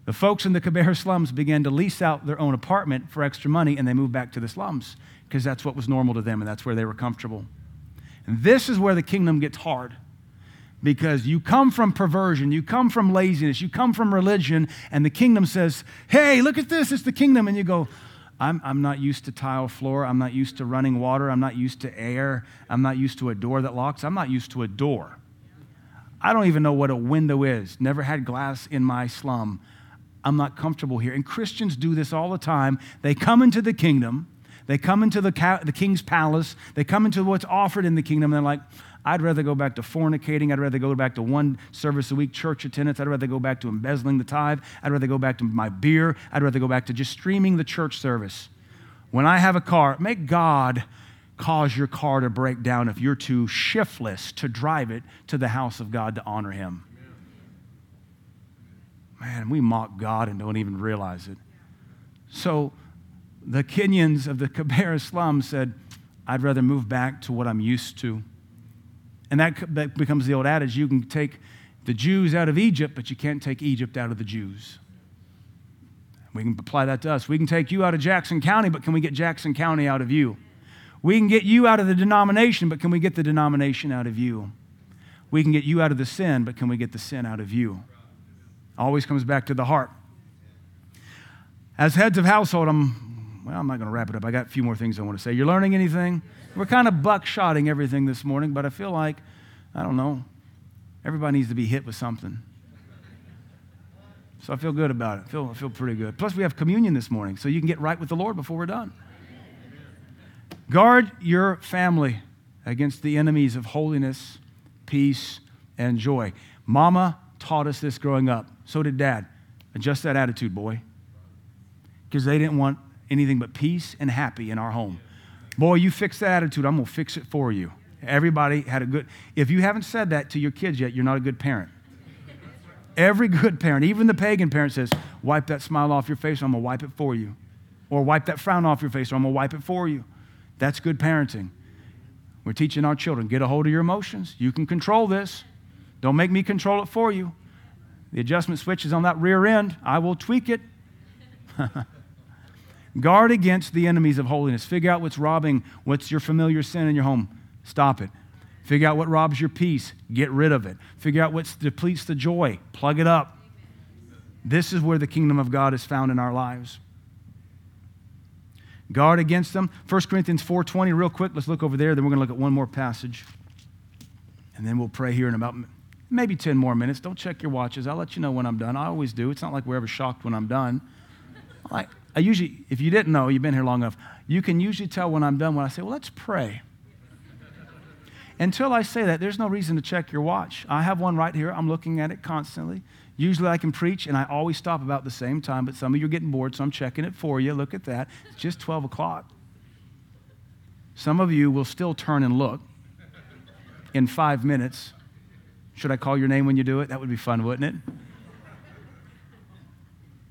The folks in the Kibera slums began to lease out their own apartment for extra money and they moved back to the slums because that's what was normal to them and that's where they were comfortable. And this is where the kingdom gets hard because you come from perversion, you come from laziness, you come from religion, and the kingdom says, Hey, look at this, it's the kingdom. And you go, I'm, I'm not used to tile floor. I'm not used to running water. I'm not used to air. I'm not used to a door that locks. I'm not used to a door. I don't even know what a window is. Never had glass in my slum. I'm not comfortable here. And Christians do this all the time. They come into the kingdom, they come into the, ca- the king's palace, they come into what's offered in the kingdom, and they're like, I'd rather go back to fornicating. I'd rather go back to one service a week church attendance. I'd rather go back to embezzling the tithe. I'd rather go back to my beer. I'd rather go back to just streaming the church service. When I have a car, make God cause your car to break down if you're too shiftless to drive it to the house of God to honor Him. Man, we mock God and don't even realize it. So the Kenyans of the Kibera slum said, I'd rather move back to what I'm used to. And that, that becomes the old adage you can take the Jews out of Egypt, but you can't take Egypt out of the Jews. We can apply that to us. We can take you out of Jackson County, but can we get Jackson County out of you? We can get you out of the denomination, but can we get the denomination out of you? We can get you out of the sin, but can we get the sin out of you? Always comes back to the heart. As heads of household, I'm, well, I'm not going to wrap it up. I got a few more things I want to say. You're learning anything? We're kind of buckshotting everything this morning, but I feel like, I don't know, everybody needs to be hit with something. So I feel good about it. I feel, I feel pretty good. Plus, we have communion this morning, so you can get right with the Lord before we're done. Guard your family against the enemies of holiness, peace, and joy. Mama taught us this growing up. So did dad. Adjust that attitude, boy. Because they didn't want anything but peace and happy in our home. Boy, you fix that attitude, I'm going to fix it for you. Everybody had a good, if you haven't said that to your kids yet, you're not a good parent. Every good parent, even the pagan parent, says, Wipe that smile off your face, I'm going to wipe it for you. Or wipe that frown off your face, or I'm going to wipe it for you. That's good parenting. We're teaching our children get a hold of your emotions. You can control this. Don't make me control it for you. The adjustment switch is on that rear end. I will tweak it. Guard against the enemies of holiness. Figure out what's robbing, what's your familiar sin in your home. Stop it. Figure out what robs your peace. Get rid of it. Figure out what depletes the joy. Plug it up. This is where the kingdom of God is found in our lives. Guard against them. 1 Corinthians 4:20 real quick. Let's look over there then we're going to look at one more passage. And then we'll pray here in about maybe 10 more minutes. Don't check your watches. I'll let you know when I'm done. I always do. It's not like we're ever shocked when I'm done. I, I usually, if you didn't know, you've been here long enough, you can usually tell when I'm done when I say, well, let's pray. Until I say that, there's no reason to check your watch. I have one right here. I'm looking at it constantly. Usually I can preach and I always stop about the same time, but some of you are getting bored, so I'm checking it for you. Look at that. It's just 12 o'clock. Some of you will still turn and look in five minutes. Should I call your name when you do it? That would be fun, wouldn't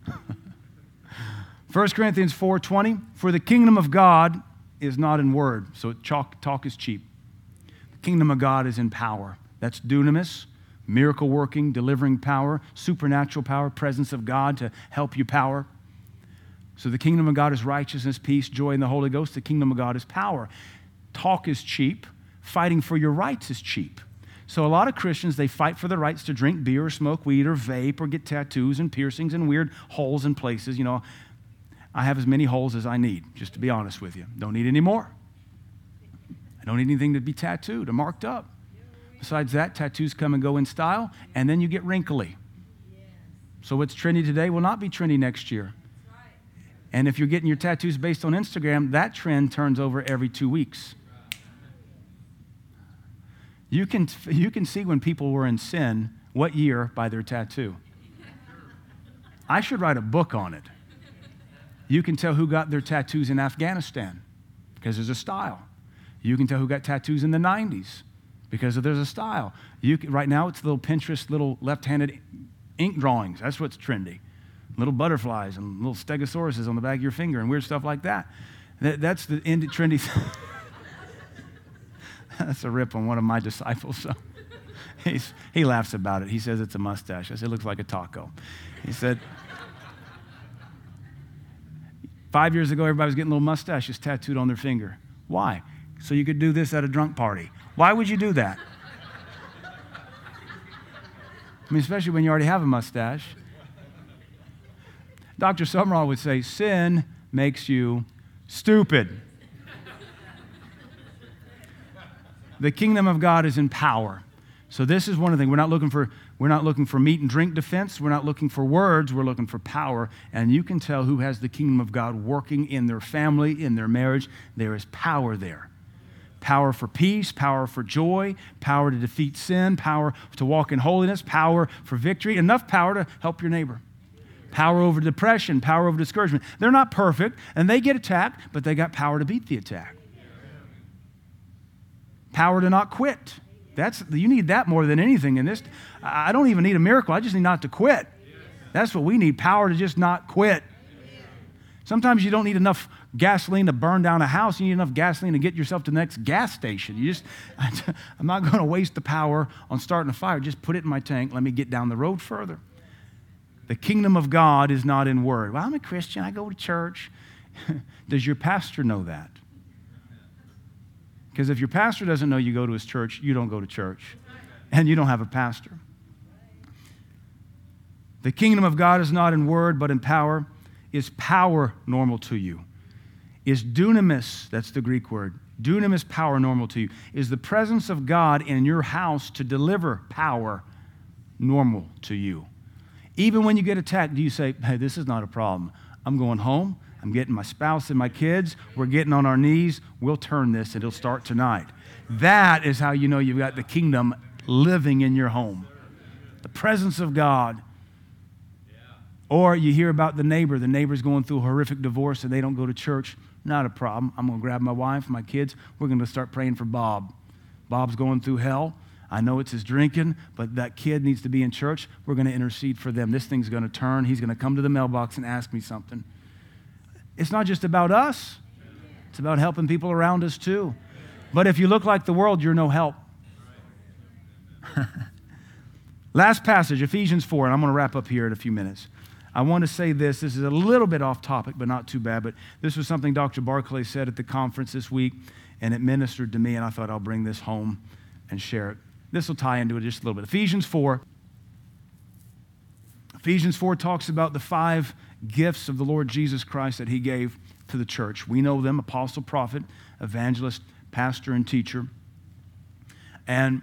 it? 1 Corinthians 4:20 For the kingdom of God is not in word, so talk, talk is cheap The kingdom of God is in power. That's dunamis, miracle working, delivering power, supernatural power, presence of God to help you power. So the kingdom of God is righteousness, peace, joy in the Holy Ghost. The kingdom of God is power. Talk is cheap, fighting for your rights is cheap. So a lot of Christians they fight for the rights to drink beer or smoke weed or vape or get tattoos and piercings and weird holes in places, you know. I have as many holes as I need, just to be honest with you. Don't need any more. I don't need anything to be tattooed or marked up. Besides that, tattoos come and go in style, and then you get wrinkly. So what's trendy today will not be trendy next year. And if you're getting your tattoos based on Instagram, that trend turns over every two weeks. You can, you can see when people were in sin what year by their tattoo. I should write a book on it. You can tell who got their tattoos in Afghanistan because there's a style. You can tell who got tattoos in the 90s because there's a style. You can, right now, it's little Pinterest, little left handed ink drawings. That's what's trendy. Little butterflies and little stegosauruses on the back of your finger and weird stuff like that. that that's the end trendy. that's a rip on one of my disciples. So he's, he laughs about it. He says it's a mustache. I said, it looks like a taco. He said, five years ago, everybody was getting little mustaches tattooed on their finger. Why? so you could do this at a drunk party. Why would you do that? I mean, especially when you already have a mustache. Dr. Summerall would say, sin makes you stupid. The kingdom of God is in power. So this is one of the things. We're not looking for we're not looking for meat and drink defense. We're not looking for words. We're looking for power. And you can tell who has the kingdom of God working in their family, in their marriage. There is power there power for peace, power for joy, power to defeat sin, power to walk in holiness, power for victory, enough power to help your neighbor. Power over depression, power over discouragement. They're not perfect and they get attacked, but they got power to beat the attack. Power to not quit. That's you need that more than anything in this. I don't even need a miracle. I just need not to quit. That's what we need, power to just not quit. Sometimes you don't need enough gasoline to burn down a house. You need enough gasoline to get yourself to the next gas station. You just, I'm not going to waste the power on starting a fire. Just put it in my tank. Let me get down the road further. The kingdom of God is not in word. Well, I'm a Christian. I go to church. Does your pastor know that? Because if your pastor doesn't know you go to his church, you don't go to church. And you don't have a pastor. The kingdom of God is not in word, but in power. Is power normal to you? Is dunamis, that's the Greek word, dunamis power normal to you? Is the presence of God in your house to deliver power normal to you? Even when you get attacked, do you say, hey, this is not a problem? I'm going home. I'm getting my spouse and my kids. We're getting on our knees. We'll turn this and it'll start tonight. That is how you know you've got the kingdom living in your home. The presence of God. Or you hear about the neighbor. The neighbor's going through a horrific divorce and they don't go to church. Not a problem. I'm going to grab my wife, my kids. We're going to start praying for Bob. Bob's going through hell. I know it's his drinking, but that kid needs to be in church. We're going to intercede for them. This thing's going to turn. He's going to come to the mailbox and ask me something. It's not just about us, it's about helping people around us too. But if you look like the world, you're no help. Last passage, Ephesians 4, and I'm going to wrap up here in a few minutes. I want to say this. This is a little bit off topic, but not too bad. But this was something Dr. Barclay said at the conference this week, and it ministered to me, and I thought I'll bring this home and share it. This will tie into it just a little bit. Ephesians 4. Ephesians 4 talks about the five gifts of the Lord Jesus Christ that he gave to the church. We know them apostle, prophet, evangelist, pastor, and teacher. And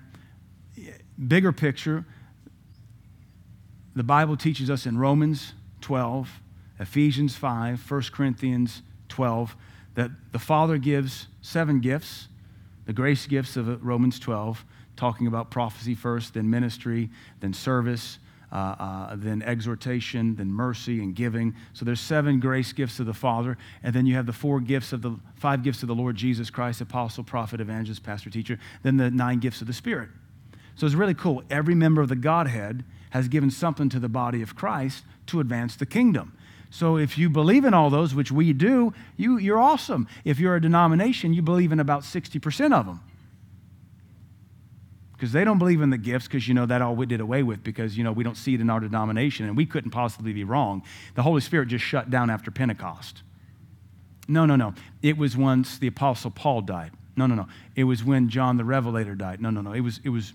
bigger picture, the Bible teaches us in Romans 12, Ephesians 5, 1 Corinthians 12, that the Father gives seven gifts, the grace gifts of Romans 12, talking about prophecy first, then ministry, then service, uh, uh, then exhortation, then mercy and giving. So there's seven grace gifts of the Father, and then you have the four gifts of the five gifts of the Lord Jesus Christ, apostle, prophet, evangelist, pastor, teacher, then the nine gifts of the Spirit. So it's really cool. Every member of the Godhead has given something to the body of Christ to advance the kingdom. So if you believe in all those, which we do, you, you're awesome. If you're a denomination, you believe in about 60% of them because they don't believe in the gifts because you know that all we did away with because you know we don't see it in our denomination and we couldn't possibly be wrong the holy spirit just shut down after pentecost no no no it was once the apostle paul died no no no it was when john the revelator died no no no it was it was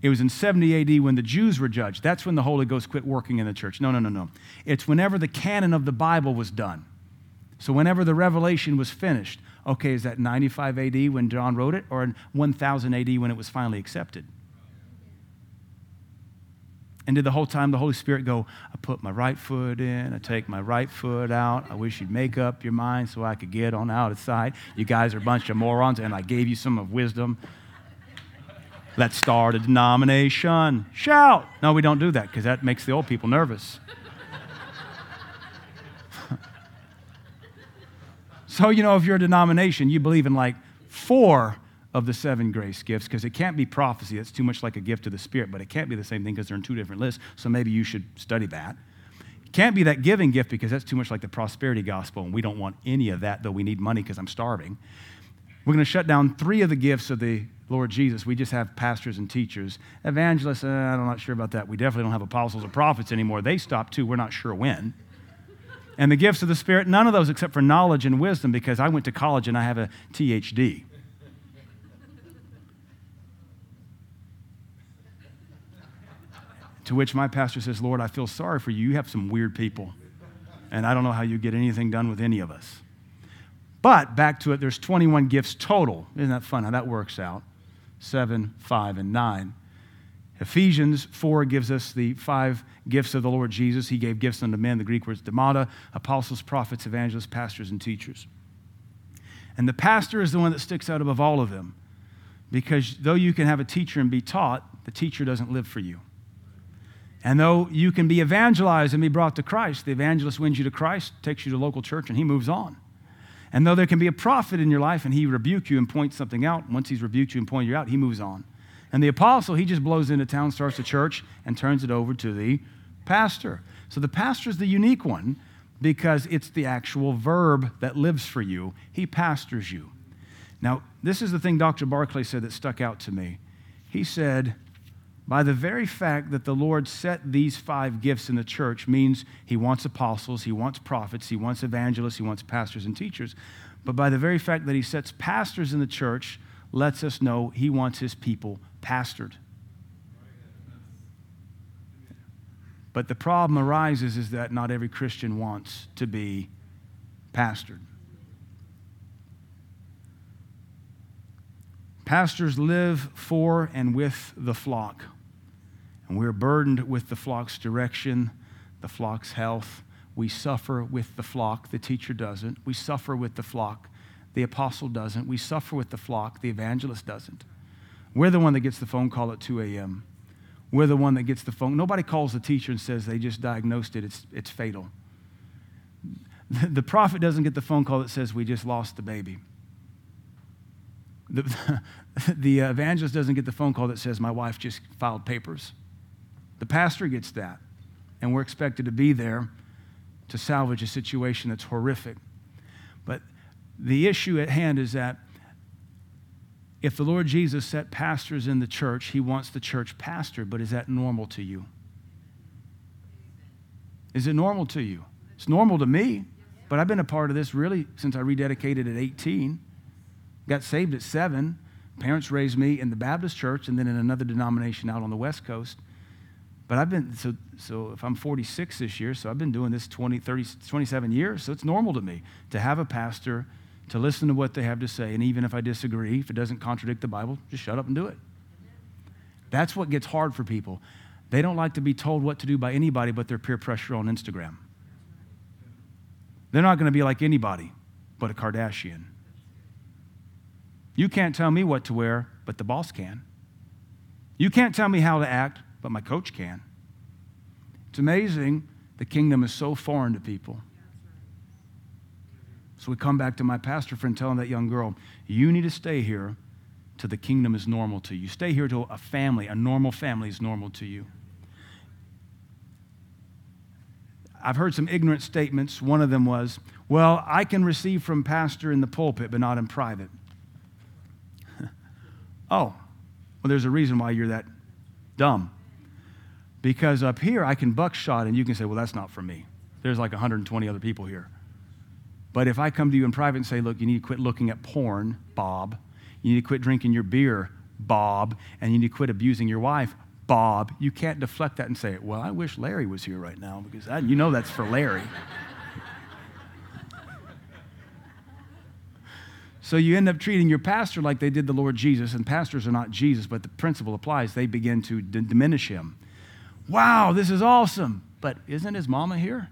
it was in 70 AD when the Jews were judged. That's when the Holy Ghost quit working in the church. No, no, no, no. It's whenever the canon of the Bible was done. So, whenever the revelation was finished, okay, is that 95 AD when John wrote it or 1000 AD when it was finally accepted? And did the whole time the Holy Spirit go, I put my right foot in, I take my right foot out. I wish you'd make up your mind so I could get on out of sight. You guys are a bunch of morons, and I gave you some of wisdom. Let's start a denomination. Shout. No, we don't do that because that makes the old people nervous. So, you know, if you're a denomination, you believe in like four of the seven grace gifts because it can't be prophecy. That's too much like a gift of the Spirit, but it can't be the same thing because they're in two different lists. So maybe you should study that. It can't be that giving gift because that's too much like the prosperity gospel, and we don't want any of that, though we need money because I'm starving. We're going to shut down three of the gifts of the Lord Jesus. We just have pastors and teachers. Evangelists, uh, I'm not sure about that. We definitely don't have apostles or prophets anymore. They stopped too. We're not sure when. And the gifts of the Spirit, none of those except for knowledge and wisdom, because I went to college and I have a THD. to which my pastor says, Lord, I feel sorry for you. You have some weird people. And I don't know how you get anything done with any of us. But back to it, there's 21 gifts total. Isn't that fun how that works out? Seven, five, and nine. Ephesians 4 gives us the five gifts of the Lord Jesus. He gave gifts unto men. The Greek word is domata, apostles, prophets, evangelists, pastors, and teachers. And the pastor is the one that sticks out above all of them because though you can have a teacher and be taught, the teacher doesn't live for you. And though you can be evangelized and be brought to Christ, the evangelist wins you to Christ, takes you to local church, and he moves on. And though there can be a prophet in your life and he rebuke you and points something out, once he's rebuked you and pointed you out, he moves on. And the apostle, he just blows into town, starts a church, and turns it over to the pastor. So the pastor is the unique one because it's the actual verb that lives for you. He pastors you. Now, this is the thing Dr. Barclay said that stuck out to me. He said, by the very fact that the Lord set these five gifts in the church means he wants apostles, he wants prophets, he wants evangelists, he wants pastors and teachers. But by the very fact that he sets pastors in the church, lets us know he wants his people pastored. But the problem arises is that not every Christian wants to be pastored. Pastors live for and with the flock. And we're burdened with the flock's direction, the flock's health. We suffer with the flock, the teacher doesn't. We suffer with the flock, the apostle doesn't. We suffer with the flock, the evangelist doesn't. We're the one that gets the phone call at 2 a.m. We're the one that gets the phone. Nobody calls the teacher and says they just diagnosed it, it's, it's fatal. The prophet doesn't get the phone call that says we just lost the baby. The, the evangelist doesn't get the phone call that says my wife just filed papers. The pastor gets that, and we're expected to be there to salvage a situation that's horrific. But the issue at hand is that if the Lord Jesus set pastors in the church, he wants the church pastor, but is that normal to you? Is it normal to you? It's normal to me, but I've been a part of this really since I rededicated at 18. Got saved at seven. Parents raised me in the Baptist church and then in another denomination out on the West Coast. But I've been, so, so if I'm 46 this year, so I've been doing this 20, 30, 27 years, so it's normal to me to have a pastor to listen to what they have to say. And even if I disagree, if it doesn't contradict the Bible, just shut up and do it. That's what gets hard for people. They don't like to be told what to do by anybody but their peer pressure on Instagram. They're not going to be like anybody but a Kardashian. You can't tell me what to wear, but the boss can. You can't tell me how to act, but my coach can. It's amazing the kingdom is so foreign to people. So we come back to my pastor friend telling that young girl, you need to stay here till the kingdom is normal to you. Stay here till a family, a normal family is normal to you. I've heard some ignorant statements. One of them was, well, I can receive from pastor in the pulpit, but not in private. oh, well, there's a reason why you're that dumb. Because up here, I can buckshot, and you can say, well, that's not for me. There's like 120 other people here. But if I come to you in private and say, look, you need to quit looking at porn, Bob. You need to quit drinking your beer, Bob. And you need to quit abusing your wife, Bob. You can't deflect that and say, well, I wish Larry was here right now because I, you know that's for Larry. So you end up treating your pastor like they did the Lord Jesus, and pastors are not Jesus, but the principle applies. They begin to d- diminish him. Wow, this is awesome. But isn't his mama here?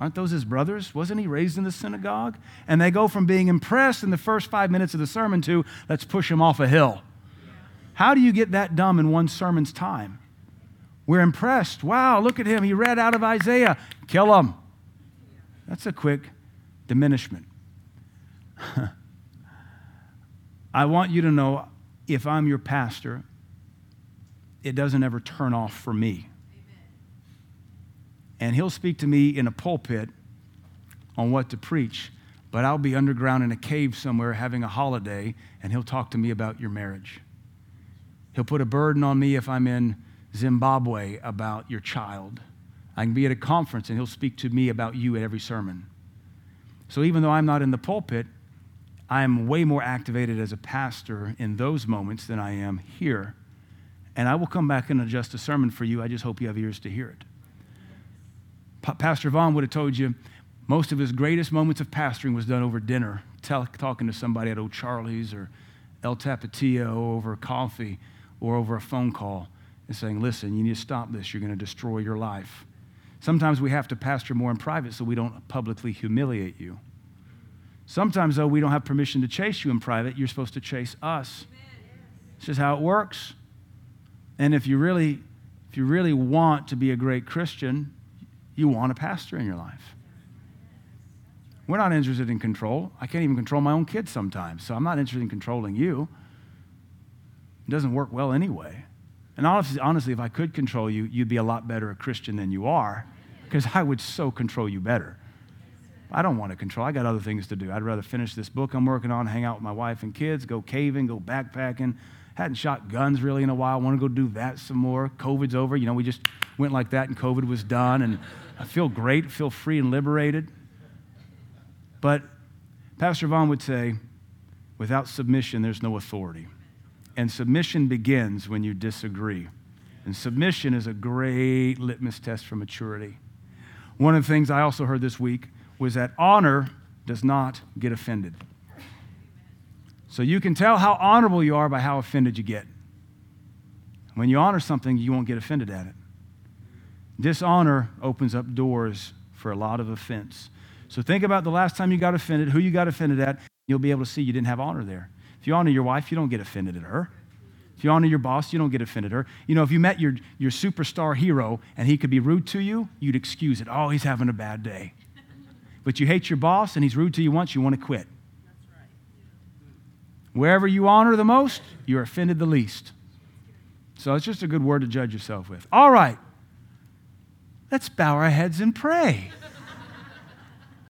Aren't those his brothers? Wasn't he raised in the synagogue? And they go from being impressed in the first five minutes of the sermon to, let's push him off a hill. How do you get that dumb in one sermon's time? We're impressed. Wow, look at him. He read out of Isaiah. Kill him. That's a quick diminishment. I want you to know if I'm your pastor, it doesn't ever turn off for me and he'll speak to me in a pulpit on what to preach, but I'll be underground in a cave somewhere having a holiday, and he'll talk to me about your marriage. He'll put a burden on me if I'm in Zimbabwe about your child. I can be at a conference and he'll speak to me about you at every sermon. So even though I'm not in the pulpit, I am way more activated as a pastor in those moments than I am here. And I will come back and adjust a sermon for you. I just hope you have ears to hear it. Pastor Vaughn would have told you most of his greatest moments of pastoring was done over dinner, talking to somebody at O'Charley's or El Tapatio over coffee or over a phone call and saying, listen, you need to stop this. You're going to destroy your life. Sometimes we have to pastor more in private so we don't publicly humiliate you. Sometimes, though, we don't have permission to chase you in private. You're supposed to chase us. This is how it works. And if you really, if you really want to be a great Christian, you want a pastor in your life. We're not interested in control. I can't even control my own kids sometimes, so I'm not interested in controlling you. It doesn't work well anyway. And honestly, if I could control you, you'd be a lot better a Christian than you are, because I would so control you better. I don't want to control. I got other things to do. I'd rather finish this book I'm working on, hang out with my wife and kids, go caving, go backpacking. Hadn't shot guns really in a while. Want to go do that some more. COVID's over. You know, we just went like that and COVID was done. And I feel great, feel free and liberated. But Pastor Vaughn would say, without submission, there's no authority. And submission begins when you disagree. And submission is a great litmus test for maturity. One of the things I also heard this week was that honor does not get offended. So you can tell how honorable you are by how offended you get. When you honor something, you won't get offended at it. Dishonor opens up doors for a lot of offense. So think about the last time you got offended, who you got offended at. You'll be able to see you didn't have honor there. If you honor your wife, you don't get offended at her. If you honor your boss, you don't get offended at her. You know, if you met your, your superstar hero and he could be rude to you, you'd excuse it. Oh, he's having a bad day. But you hate your boss and he's rude to you once, you want to quit. That's right. Wherever you honor the most, you're offended the least. So it's just a good word to judge yourself with. All right. Let's bow our heads and pray.